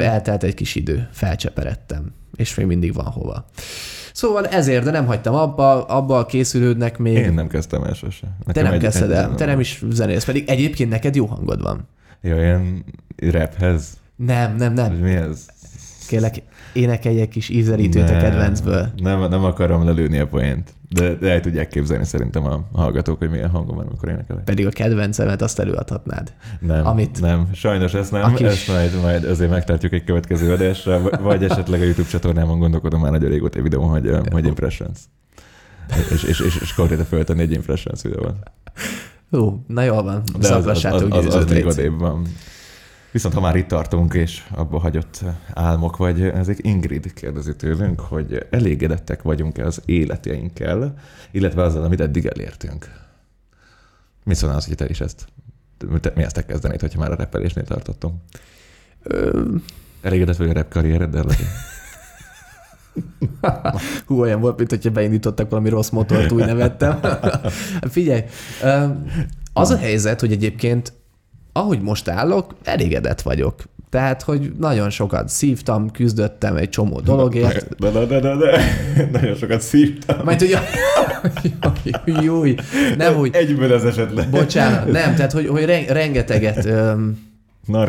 Eltelt egy kis idő, felcseperedtem, és még mindig van hova. Szóval ezért, de nem hagytam abba, abba készülődnek még. Én nem kezdtem el sose. Te Nekem nem egy- kezdted egy- el, te nem is zenész, pedig egyébként neked jó hangod van. Ja, ilyen raphez. Nem, nem, nem. Mi ez? Kérlek, énekelj egy kis ízelítőt a Nem, kedvencből. Nem, nem akarom lelőni a poént. De, de el tudják képzelni szerintem a hallgatók, hogy milyen hangom van, amikor énekelek. Pedig a kedvencemet azt előadhatnád. Nem, Amit- nem, sajnos ezt nem, A kis- ezt majd, majd azért megtartjuk egy következő adásra, vagy esetleg a YouTube csatornámon gondolkodom már nagyon régóta egy videón, hogy, ö, hogy impressions. És, és, és, és konkrétan föltenni egy impressions videót. Hú, na jól van, De az, az, az, szaggassátok az, az még odébb van. Viszont ha már itt tartunk, és abba hagyott álmok, vagy ezek Ingrid kérdezi tőlünk, hogy elégedettek vagyunk-e az életeinkkel, illetve azzal, amit eddig elértünk. Mi szólnál az, hogy te is ezt, te, mi ezt te kezdenéd, hogyha már a repelésnél tartottunk? Ö, Elégedett vagy a rap karriereddel? Hú, olyan volt, mint hogyha beindítottak valami rossz motort, úgy nevettem. Figyelj, az a helyzet, hogy egyébként ahogy most állok, elégedett vagyok. Tehát, hogy nagyon sokat szívtam, küzdöttem egy csomó dologért. De, de, de, de, de. Nagyon sokat szívtam. Majd ugye, jó, nem úgy. Egyből ez esett le. Bocsánat, nem, tehát, hogy, hogy ren- rengeteget öm,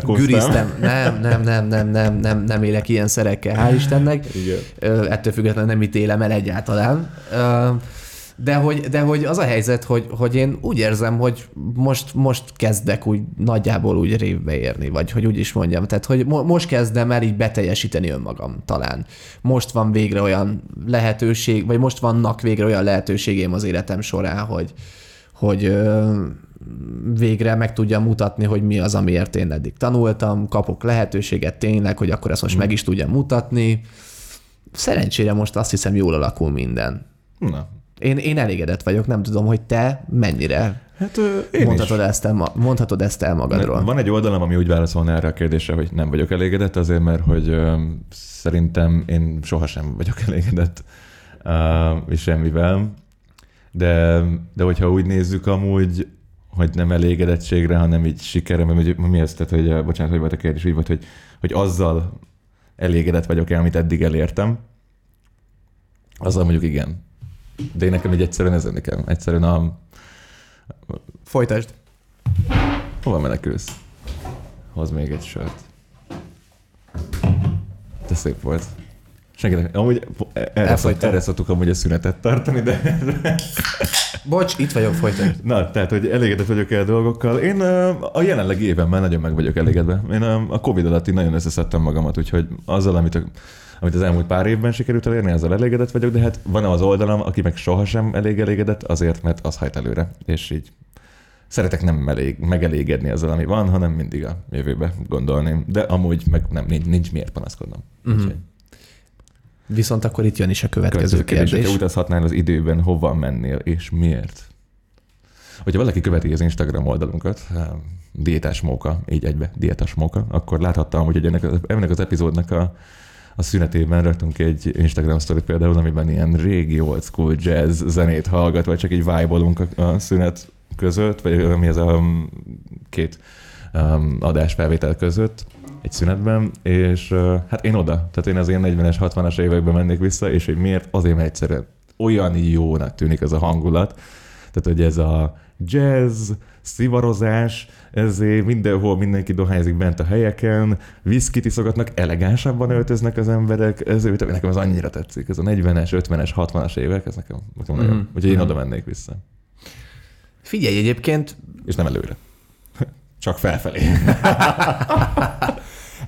güriztem. Nem, nem, nem, nem, nem, nem, nem élek ilyen szerekkel, hál' Istennek. Igen. Ö, ettől függetlenül nem ítélem el egyáltalán. Ö, de hogy, de hogy az a helyzet, hogy, hogy én úgy érzem, hogy most, most kezdek úgy nagyjából úgy révbe érni, vagy hogy úgy is mondjam. Tehát, hogy mo- most kezdem el így beteljesíteni önmagam talán. Most van végre olyan lehetőség, vagy most vannak végre olyan lehetőségém az életem során, hogy, hogy ö, végre meg tudjam mutatni, hogy mi az, amiért én eddig tanultam, kapok lehetőséget tényleg, hogy akkor ezt most meg is tudjam mutatni. Szerencsére most azt hiszem jól alakul minden. Na, Én, én elégedett vagyok, nem tudom, hogy te mennyire hát ö, én mondhatod is. ezt, el, mondhatod ezt el magadról. Van egy oldalam, ami úgy válaszolna erre a kérdésre, hogy nem vagyok elégedett, azért, mert hogy ö, szerintem én sohasem vagyok elégedett uh, semmivel. De, de hogyha úgy nézzük amúgy, hogy nem elégedettségre, hanem így sikerre, mert hogy- mi ez, tehát, hogy, ö, bocsánat, hogy volt a kérdés, úgy volt, hogy, hogy azzal elégedett vagyok el, amit eddig elértem, azzal mondjuk igen. De én nekem így egyszerűen ezen nekem. Egyszerűen a, Folytasd. Hova menekülsz? Hoz még egy sört. De szép volt. Senkinek, amúgy erre, szok, erre szoktuk amúgy a szünetet tartani, de Bocs, itt vagyok, folytasd. na, tehát, hogy elégedett vagyok el dolgokkal. Én a jelenlegi évemmel nagyon meg vagyok elégedve. Én a Covid alatt így nagyon összeszedtem magamat, úgyhogy azzal, amit, a, amit az elmúlt pár évben sikerült elérni, azzal elégedett vagyok, de hát van az oldalam, aki meg sohasem elég elégedett, azért, mert az hajt előre, és így szeretek nem elég, megelégedni azzal, ami van, hanem mindig a jövőbe gondolni. De amúgy meg nem, nincs, nincs miért panaszkodnom. Mhm. Uh-huh. Viszont akkor itt jön is a következő, Következő kérdés, kérdés. utazhatnál az időben, hova mennél és miért? Hogyha valaki követi az Instagram oldalunkat, diétás móka, így egybe, diétás móka, akkor láthattam, hogy ennek, ennek az epizódnak a, a szünetében raktunk egy Instagram story például, amiben ilyen régi old school jazz zenét hallgat, vagy csak így vibe a, a szünet között, vagy mi ez a két um, adásfelvétel között egy szünetben, és hát én oda, tehát én az ilyen 40-es, 60-as években mennék vissza, és hogy miért? Azért, mert egyszerűen olyan jónak tűnik ez a hangulat, tehát hogy ez a jazz, szivarozás, ezért mindenhol mindenki dohányzik bent a helyeken, viszkit iszogatnak, elegánsabban öltöznek az emberek, ezért nekem ez annyira tetszik, ez a 40-es, 50-es, 60-as évek, ez nekem, nekem nagyon, Mhm. úgyhogy én Mhm. oda mennék vissza. Figyelj, egyébként És nem előre. Csak felfelé.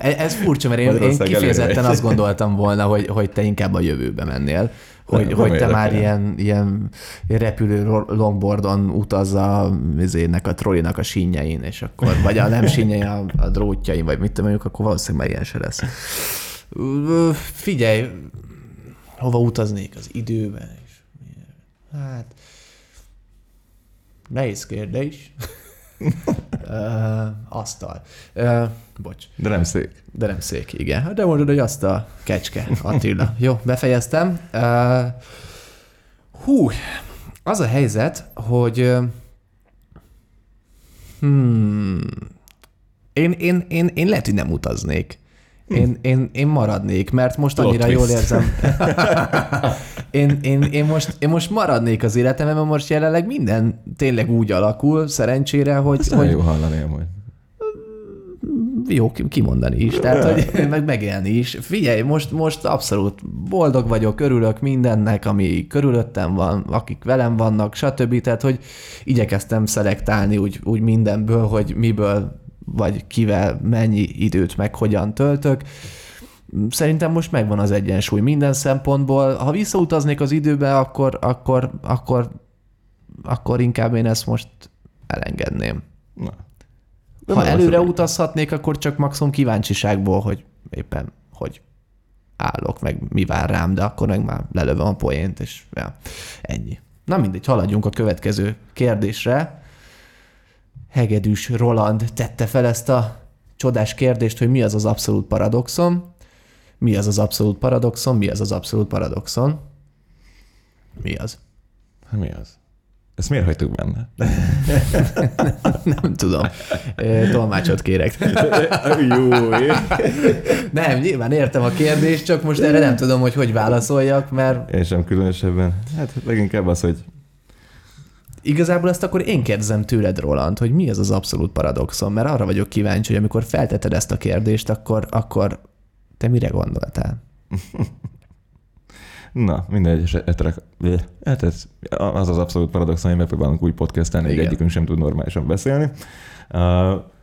E- Ez furcsa, mert én, én kifejezetten azt gondoltam volna, hogy, hogy te inkább a jövőbe mennél. Hogy, Nem, hogy nem te már ilyen, ilyen repülő longboardon utazz a, a trollinak a sínjein, és akkor, vagy a nem sínjein, a, a drótjain, vagy mit tudom, akkor valószínűleg ilyen se lesz. Figyelj, hova utaznék az időben? És hát, nehéz kérdés. uh, asztal. Uh, bocs. De nem szék. De nem szék, igen. Hát De mondod, hogy azt a kecske, Attila. Jó, befejeztem. Uh, hú, az a helyzet, hogy hmm, én, én, én, én lehet, hogy nem utaznék. Én, én, én maradnék, mert most Plot annyira jól érzem. én, én, én, most, én most maradnék az életemben, mert most jelenleg minden tényleg úgy alakul, szerencsére, hogy, Ezt hogy jó hallani amúgy. jó ki- kimondani is, tehát hogy meg megélni is. Figyelj, most, most abszolút boldog vagyok, örülök mindennek, ami körülöttem van, akik velem vannak, stb. Tehát, hogy igyekeztem szelektálni úgy, úgy mindenből, hogy miből vagy kivel mennyi időt meg hogyan töltök. Szerintem most megvan az egyensúly minden szempontból. Ha visszautaznék az időbe, akkor, akkor, akkor, akkor inkább én ezt most elengedném. Na. Ha előre az- utazhatnék, akkor csak maximum kíváncsiságból, hogy éppen hogy állok, meg mi vár rám, de akkor meg már lelövöm a poént, és ja, ennyi. Na mindegy, haladjunk a következő kérdésre. Hegedűs Roland tette fel ezt a csodás kérdést, hogy mi az az abszolút paradoxon. Mi az az abszolút paradoxon? Mi az az abszolút paradoxon? Mi az? Hát mi az? Ezt miért hagytuk benne? Nem tudom. Ö, Tolmácsot kérek. Jó, Nem, nyilván értem a kérdést, csak most erre nem tudom, hogy hogy válaszoljak, mert Én sem különösebben. Hát leginkább az, hogy igazából ezt akkor én kérdezem tőled, Roland, hogy mi ez az abszolút paradoxon, mert arra vagyok kíváncsi, hogy amikor felteted ezt a kérdést, akkor, akkor te mire gondoltál? Na, minden egyes eterek. Hát ez, az az abszolút paradoxon, hogy megpróbálunk új podcastelni, Igen. egyikünk sem tud normálisan beszélni. Uh,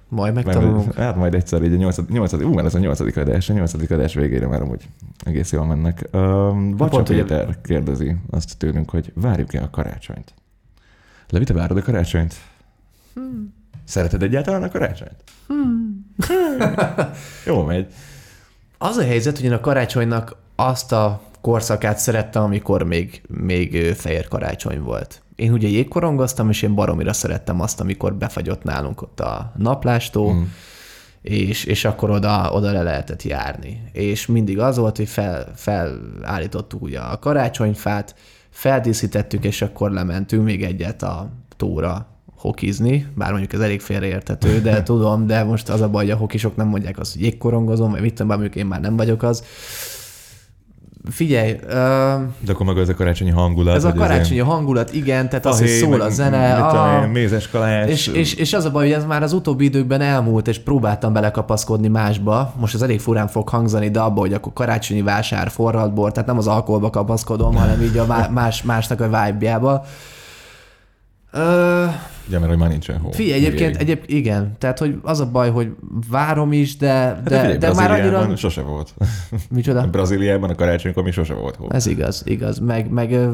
Majd Mert, megtanulunk. hát majd egyszer így a nyolcadik, nyolcadik ú, mert ez a nyolcadik adás, a nyolcadik adás végére már amúgy egész jól mennek. Um, Bacsa pont, hogy- Péter kérdezi azt tőlünk, hogy várjuk-e a karácsonyt? Levi, te várod a karácsonyt? Hmm. Szereted egyáltalán a karácsonyt? Hmm. Jó megy. Az a helyzet, hogy én a karácsonynak azt a korszakát szerettem, amikor még, még fehér karácsony volt. Én ugye jégkorongoztam, és én baromira szerettem azt, amikor befagyott nálunk ott a naplástó, Mm. mm. és, és akkor oda, oda le lehetett járni. És mindig az volt, hogy fel, felállítottuk ugye a karácsonyfát, feldíszítettük, és akkor lementünk még egyet a tóra hokizni, bár mondjuk ez elég félreérthető, de tudom, de most az a baj, hogy a hokisok nem mondják azt, hogy jégkorongozom, vagy mit tudom, bár mondjuk én már nem vagyok az. Figyelj, ö, De akkor meg az a karácsonyi hangulat. ez a karácsonyi ilyen hangulat, igen, tehát az, hogy szól a zene. én, mézes kalács. és, és, és az a baj, hogy ez már az utóbbi időkben elmúlt, és próbáltam belekapaszkodni másba. Most ez elég furán fog hangzani, de abba, hogy akkor karácsonyi vásár, forralt bor, tehát nem az alkoholba kapaszkodom, hanem így a má- más, másnak a vibe-jába. Ö, Ugye, mert hogy már nincsen hó. figyelj, egyébként, egyéb, igen, tehát hogy az a baj, hogy várom is, de, Hát de, de már annyira... sose volt. Micsoda? Brazíliában a karácsonykor még sose volt hó. Ez igaz, igaz. Meg, meg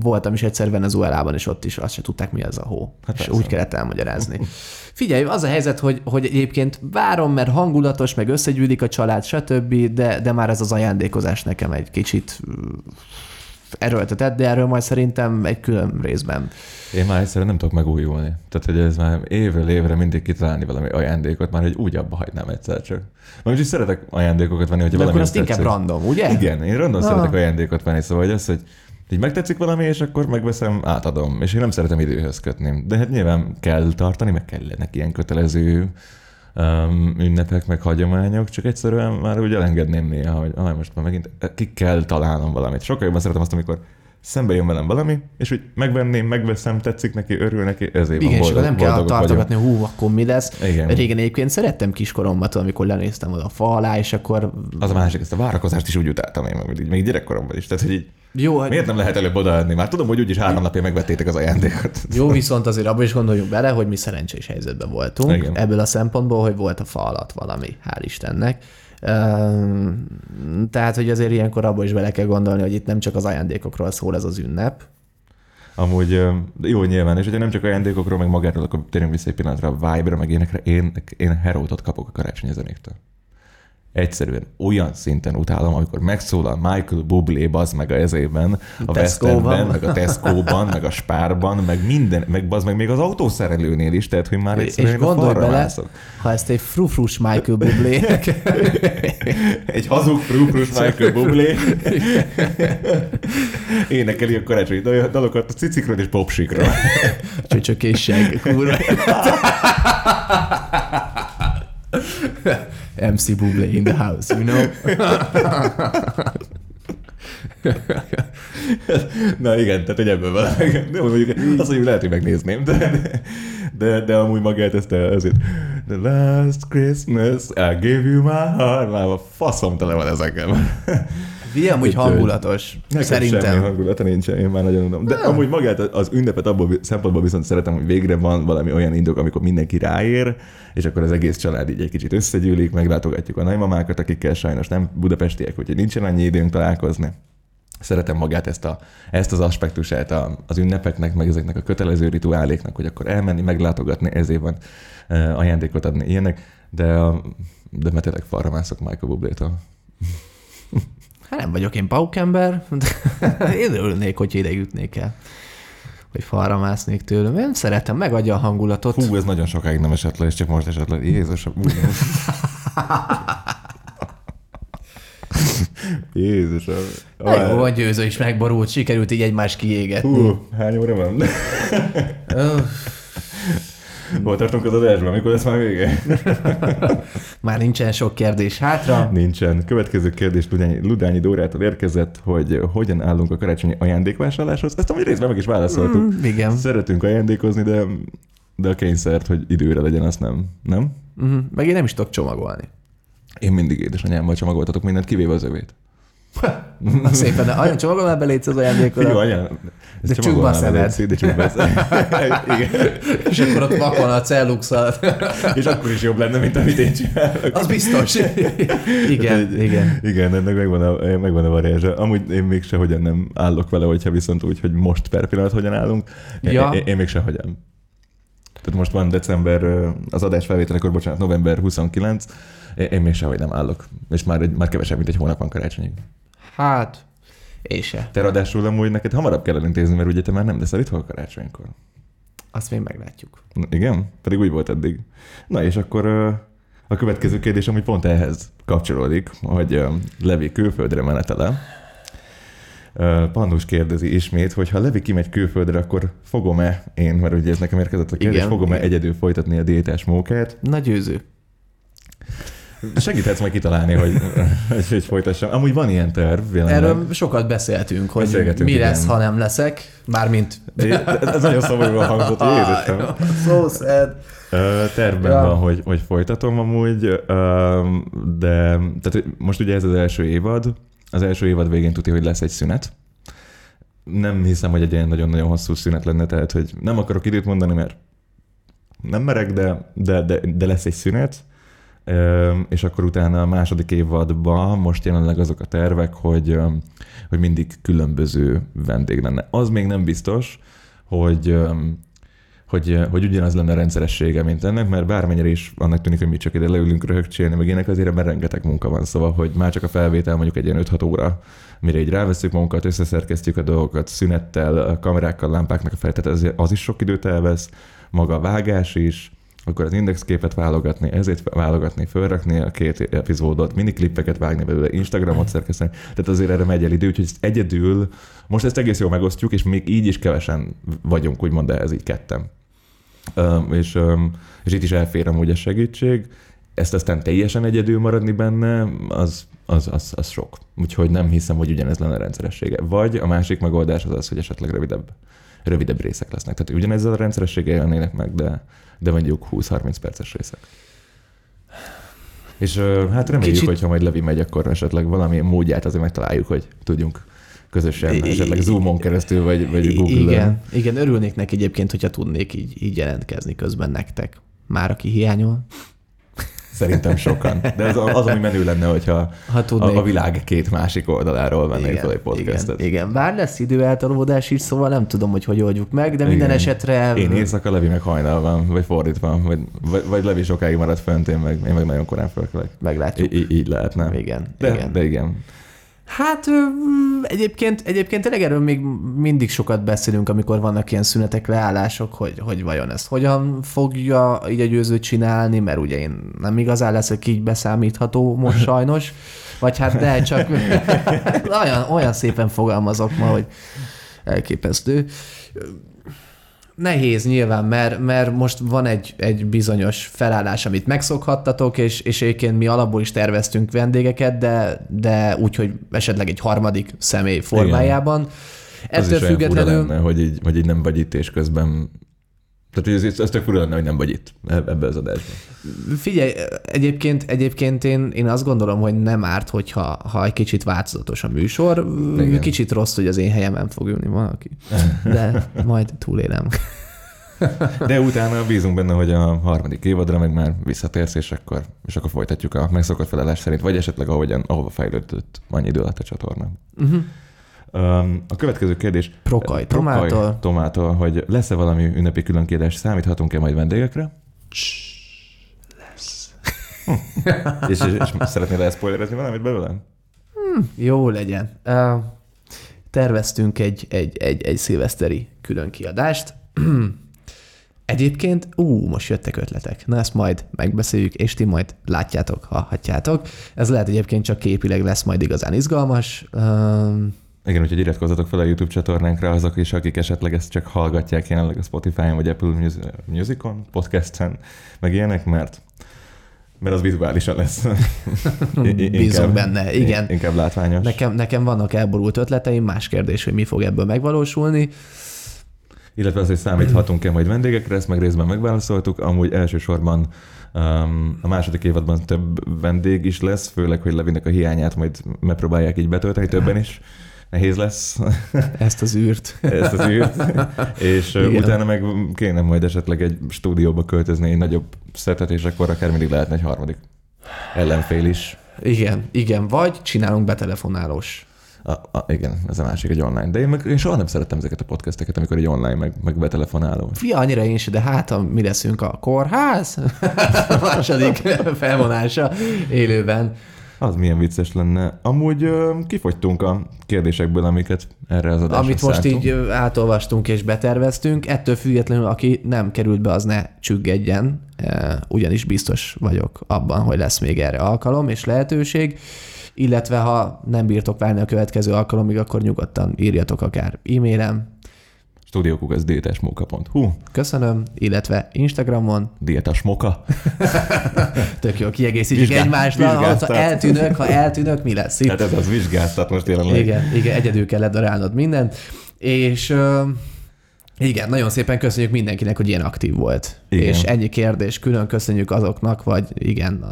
voltam is egyszer Venezuelában, és ott is azt se tudták, mi az a hó. Hát és persze. úgy kellett elmagyarázni. Figyelj, az a helyzet, hogy, hogy egyébként várom, mert hangulatos, meg összegyűlik a család, stb., de, de már ez az ajándékozás nekem egy kicsit erőltetett, de erről majd szerintem egy külön részben. Én már egyszerűen nem tudok megújulni. Tehát, hogy ez már évről évre mindig kitalálni valami ajándékot, már hogy úgy abba hagynám egyszer csak. Most is szeretek ajándékokat venni, hogyha De valami akkor azt inkább random, ugye? Igen, én random Ah. szeretek ajándékot venni, szóval hogy az, hogy így megtetszik valami, és akkor megveszem, átadom. És én nem szeretem időhöz kötni. De hát nyilván kell tartani, meg kellenek ilyen kötelező um, ünnepek, meg hagyományok, csak egyszerűen már úgy elengedném néha, hogy ah, most már megint ki kell találnom valamit. Sokkal jobban szeretem azt, amikor szembe jön velem valami, és úgy megvenném, megveszem, tetszik neki, örül neki, ezért Igen, van és boldog, nem kell tartogatni, hú, akkor mi lesz. Igen. Régen egyébként szerettem kiskoromban, amikor lenéztem oda a fa alá, és akkor Az a másik, ezt a várakozást is úgy utáltam én, még, még gyerekkoromban is. Tehát, hogy így, jó, hát miért nem lehet előbb odaadni? Már tudom, hogy úgyis három napja megvettétek az ajándékot. Jó, viszont azért abban is gondoljunk bele, hogy mi szerencsés helyzetben voltunk. Igen. Ebből a szempontból, hogy volt a fa alatt valami, hál' Istennek. Tehát, hogy azért ilyenkor abban is bele kell gondolni, hogy itt nem csak az ajándékokról szól ez az ünnep. Amúgy jó nyilván, és hogyha nem csak ajándékokról, meg magáról, akkor térjünk vissza egy pillanatra a vibe-ra, meg énekre. Én, én herótot kapok a karácsonyi zenéktől. Egyszerűen olyan szinten utálom, amikor megszólal Michael Bublé bazd meg a ezében, a. Westernben, meg a Tesco-ban, meg a Spárban, meg minden, meg bazd meg még az autószerelőnél is, tehát hogy már És egyszerűen a gondolj bele, mászok. ha ezt egy frufrus Michael Bublé Egy hazug frúprus Michael Bublé énekeli a karácsonyi dal- dalokat a cicikről és popsikról. csöcsökésség, kurva. MC Bublé in the house, you know? Na igen, tehát hogy ebből valami. De mondjuk, azt mondjuk lehet, hogy megnézném, de, de, de amúgy magát ezt azért. The last Christmas I gave you my heart. Már a faszom tele van ezekkel. Ugye, amúgy Úgyhogy hangulatos. Nekem semmi Szerintem. hangulata nincsen, én már nagyon unnom. De amúgy magát az ünnepet abból szempontból viszont szeretem, hogy végre van valami olyan indok, amikor mindenki ráér, és akkor az egész család így egy kicsit összegyűlik, meglátogatjuk a nagymamákat, akikkel sajnos nem budapestiek, úgyhogy nincsen annyi időnk találkozni. Szeretem magát ezt, a, ezt az aspektusát a, az ünnepeknek, meg ezeknek a kötelező rituáléknak, hogy akkor elmenni, meglátogatni, ezért van ajándékot adni ilyenek, de, de mert tényleg falra mászok Michael Bublétól. Hát nem vagyok én paukember, de én örülnék, hogy ide jutnék el. Hogy falra másznék tőlem. Én szeretem, megadja a hangulatot. Hú, ez nagyon sokáig nem esett le, és csak most esett le. Jézusom, Jézusom. Na jó, a győző is megborult, sikerült így egymást kiégetni. Hú, hány óra van? Hol tartunk az adásban? Mikor lesz már vége? Már nincsen sok kérdés hátra. Nincsen. Következő kérdés Ludányi, Ludányi Dórától érkezett, hogy hogyan állunk a karácsonyi ajándékvásárláshoz. Ezt amúgy részben meg is válaszoltuk. Mm, igen. Szeretünk ajándékozni, de, de a kényszert, hogy időre legyen, azt nem. Nem? Mhm. Meg én nem is tudok csomagolni. Én mindig édesanyámmal csomagoltatok mindent, kivéve az övét. Na szépen, de olyan csomagolnál belétsz az Jó, ajándékot. Anya, De be a szemed. De csukd be a szemed. Igen. És akkor ott vakon a celluxal. És akkor is jobb lenne, mint amit én csinálok. Az biztos. igen, Tehát, igen. Igen, ennek megvan a, megvan a varázsa. Amúgy én még sehogyan nem állok vele, hogyha viszont úgy, hogy most per pillanat hogyan állunk. Ja. én, én még sehogyan. Tehát most van december, az adás felvételekor, bocsánat, november 29, én, én még sehogy nem állok. És már, egy, már kevesebb, mint egy hónap van karácsonyig. Hát, én se. Te ráadásul amúgy neked hamarabb kell elintézni, mert ugye te már nem leszel itthon karácsonykor. Azt még meglátjuk. Igen? Pedig úgy volt eddig. Na és akkor a következő kérdés, ami pont ehhez kapcsolódik, hogy Levi külföldre menetele. Pandus kérdezi ismét, hogy ha Levi kimegy külföldre, akkor fogom-e én, mert ugye ez nekem érkezett a kérdés, Igen. fogom-e egyedül folytatni a diétás mókát? Na győző. Segíthetsz majd kitalálni, hogy, hogy, hogy folytassam. Amúgy van ilyen terv, jelenleg. Erről sokat beszéltünk, hogy Beszélgetünk, mi lesz, igen. ha nem leszek. Mármint... Ez nagyon szomorúan hangzott, hogy Jézusom. So sad. Tervben Ja. van, hogy, hogy folytatom amúgy, de tehát most ugye ez az első évad, az első évad végén tudja, hogy lesz egy szünet. Nem hiszem, hogy egy ilyen nagyon-nagyon hosszú szünet lenne, tehát hogy nem akarok időt mondani, mert nem merek, de, de, de, de lesz egy szünet, és akkor utána a második évadban most jelenleg azok a tervek, hogy, hogy mindig különböző vendég lenne. Az még nem biztos, hogy hogy, hogy ugyanaz lenne a rendszeressége, mint ennek, mert bármennyire is annak tűnik, hogy mi csak ide leülünk röhögcsélni, meg ének azért ebben rengeteg munka van, szóval, hogy már csak a felvétel mondjuk egy ilyen 5-6 óra, mire így ráveszünk magunkat, összeszerkesztjük a dolgokat szünettel, kamerákkal, lámpáknak a fel, tehát ez, az is sok időt elvesz, maga a vágás is, akkor az indexképet válogatni, ezért válogatni, fölrakni a két epizódot, miniklippeket vágni belőle, Instagramot szerkeszteni, tehát azért erre megy el idő, úgyhogy ezt egyedül, most ezt egész jól megosztjuk, és még így is kevesen vagyunk, úgymond, de ez így ketten. Um, és, um, és itt is elfér amúgy a segítség. Ezt aztán teljesen egyedül maradni benne, az, az, az, az sok. Úgyhogy nem hiszem, hogy ugyanez lenne a rendszeressége. Vagy a másik megoldás az az, hogy esetleg rövidebb, rövidebb részek lesznek. Tehát ugyanezzel a rendszerességgel élnének meg, de, de mondjuk 20-30 perces részek. És hát reméljük, Kicsit- hogy ha majd Levi megy, akkor esetleg valamilyen módját azért megtaláljuk, hogy tudjunk közösen, esetleg Zoomon keresztül, vagy, vagy Google-on. Igen, igen, örülnék neki egyébként, hogyha tudnék így, így jelentkezni közben nektek. Már aki hiányol. Szerintem sokan. De ez az, ami menő lenne, hogyha Ha tudnék. a, a világ két másik oldaláról vennék fel egy igen, podcastet. igen. Bár lesz időeltolódás is, szóval nem tudom, hogy hogy oldjuk meg, de minden Igen. esetre... Én éjszaka, Levi meg hajnalban, vagy fordítva, vagy, vagy, vagy Levi sokáig marad fönt, én meg, én meg nagyon korán fölkelek. Meglátjuk. Í- így lehetne. Igen, De, igen. de igen. Hát mm, egyébként, egyébként tényleg erről még mindig sokat beszélünk, amikor vannak ilyen szünetek, leállások, hogy, hogy vajon ezt hogyan fogja így a győző csinálni, mert ugye én nem igazán leszek így beszámítható most sajnos, vagy hát de csak olyan, olyan szépen fogalmazok ma, hogy elképesztő. Nehéz nyilván, mert, mert most van egy, egy bizonyos felállás, amit megszokhattatok, és, és egyébként mi alapból is terveztünk vendégeket, de, de úgy, hogy esetleg egy harmadik személy formájában. Az Ettől is olyan fura függetlenül... lenne, hogy így, hogy így nem vagy itt, és közben tehát ez, ez, tök fura lenne, hogy nem vagy itt eb- ebbe az adásban. Figyelj, egyébként, egyébként én, én azt gondolom, hogy nem árt, hogyha ha egy kicsit változatos a műsor. Igen. Kicsit rossz, hogy az én helyemen fog ülni valaki. De majd túlélem. De utána bízunk benne, hogy a harmadik évadra meg már visszatérsz, és akkor, és akkor folytatjuk a megszokott felállás szerint, vagy esetleg ahogyan, ahova fejlődött annyi idő alatt a csatorna. Uh-huh. A következő kérdés. Prokaj Tomától. Tomától, hogy lesz-e valami ünnepi különkiadás, számíthatunk-e majd vendégekre? Lesz. és, és, és szeretnél elszpoilerezni valamit belőle? Jó legyen. Uh, terveztünk egy, egy, egy, egy szilveszteri külön kiadást. Egyébként, ú, most jöttek ötletek. Na ezt majd megbeszéljük, és ti majd látjátok, hallhatjátok. Ez lehet egyébként csak képileg lesz majd igazán izgalmas. Um, igen, úgyhogy iratkozzatok fel a YouTube csatornánkra azok is, akik esetleg ezt csak hallgatják jelenleg a Spotify-on, vagy Apple Musicon, podcasten, meg ilyenek, mert mert az vizuálisan lesz. Bízunk benne, igen. Inkább látványos. Nekem, nekem vannak elborult ötleteim, más kérdés, hogy mi fog ebből megvalósulni. Illetve az, hogy számíthatunk-e majd vendégekre, ezt meg részben megválaszoltuk. Amúgy elsősorban um, a második évadban több vendég is lesz, főleg, hogy Levinek a hiányát majd megpróbálják így betölteni többen is nehéz lesz. Ezt az űrt. Ezt az űrt. És Igen. utána meg kéne majd esetleg egy stúdióba költözni egy nagyobb szetet, és akkor akár mindig lehetne egy harmadik ellenfél is. Igen, igen, vagy csinálunk betelefonálós. A, a, igen, ez a másik egy online. De én, meg, én soha nem szerettem ezeket a podcasteket, amikor egy online meg, meg betelefonáló. Fia, annyira én is, de hát mi leszünk a kórház? a második felvonása élőben. Az milyen vicces lenne. Amúgy kifogytunk a kérdésekből, amiket erre az adásra Amit most így átolvastunk és beterveztünk, ettől függetlenül, aki nem került be, az ne csüggedjen, ugyanis biztos vagyok abban, hogy lesz még erre alkalom és lehetőség, illetve ha nem bírtok várni a következő alkalomig, akkor nyugodtan írjatok akár e-mailem, studiokukaszdiétásmoka.hu Köszönöm, illetve Instagramon. Diétasmoka. Tök jó, kiegészítjük egymást. Ha eltűnök, ha eltűnök, mi lesz itt? Hát ez az vizsgáztat most jelenleg. Igen, igen, egyedül kell ledarálnod mindent. És uh, igen, nagyon szépen köszönjük mindenkinek, hogy ilyen aktív volt. Igen. És ennyi kérdés, külön köszönjük azoknak, vagy igen,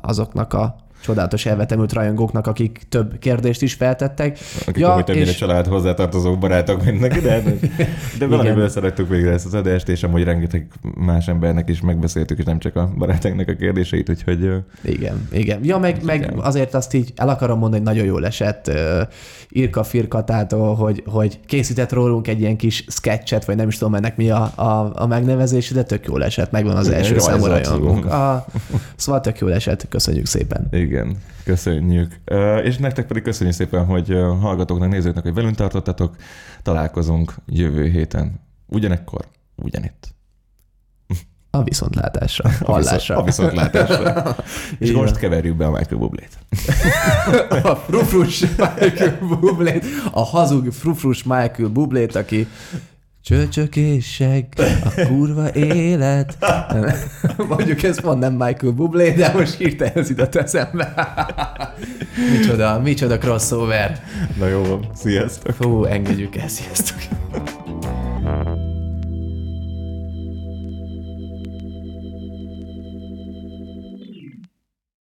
azoknak a csodálatos elvetemült rajongóknak, akik több kérdést is feltettek. Akik ja, amúgy többnyire és... család hozzátartozók barátok mindenki, de, de valamiből szerettük végre ezt az adást, és amúgy rengeteg más embernek is megbeszéltük, és nem csak a barátunknak a kérdéseit, úgyhogy... Igen, igen. Ja, meg, meg azért azt így el akarom mondani, hogy nagyon jól esett Irka Firkatától, hogy, hogy készített rólunk egy ilyen kis sketchet, vagy nem is tudom ennek mi a, a, a megnevezés, de tök jól esett, megvan az első számú rajongónk. A, szóval tök jól esett, köszönjük szépen. Igen. Igen, köszönjük. És nektek pedig köszönjük szépen, hogy hallgatóknak, nézőknek, hogy velünk tartottatok. Találkozunk jövő héten. Ugyanekkor, ugyanitt. A viszontlátásra, hallásra. A, viszontlátásra. És Igen. most keverjük be a Michael Bublét. a frufrus Michael Bublét, a hazug frufrus Michael Bublét, aki Csöcsök és seg, a kurva élet. Mondjuk ez van nem Michael Bublé, de most hirtelen ez jutott eszembe. micsoda, micsoda crossover. Na jó, sziasztok. Fú, engedjük el, sziasztok.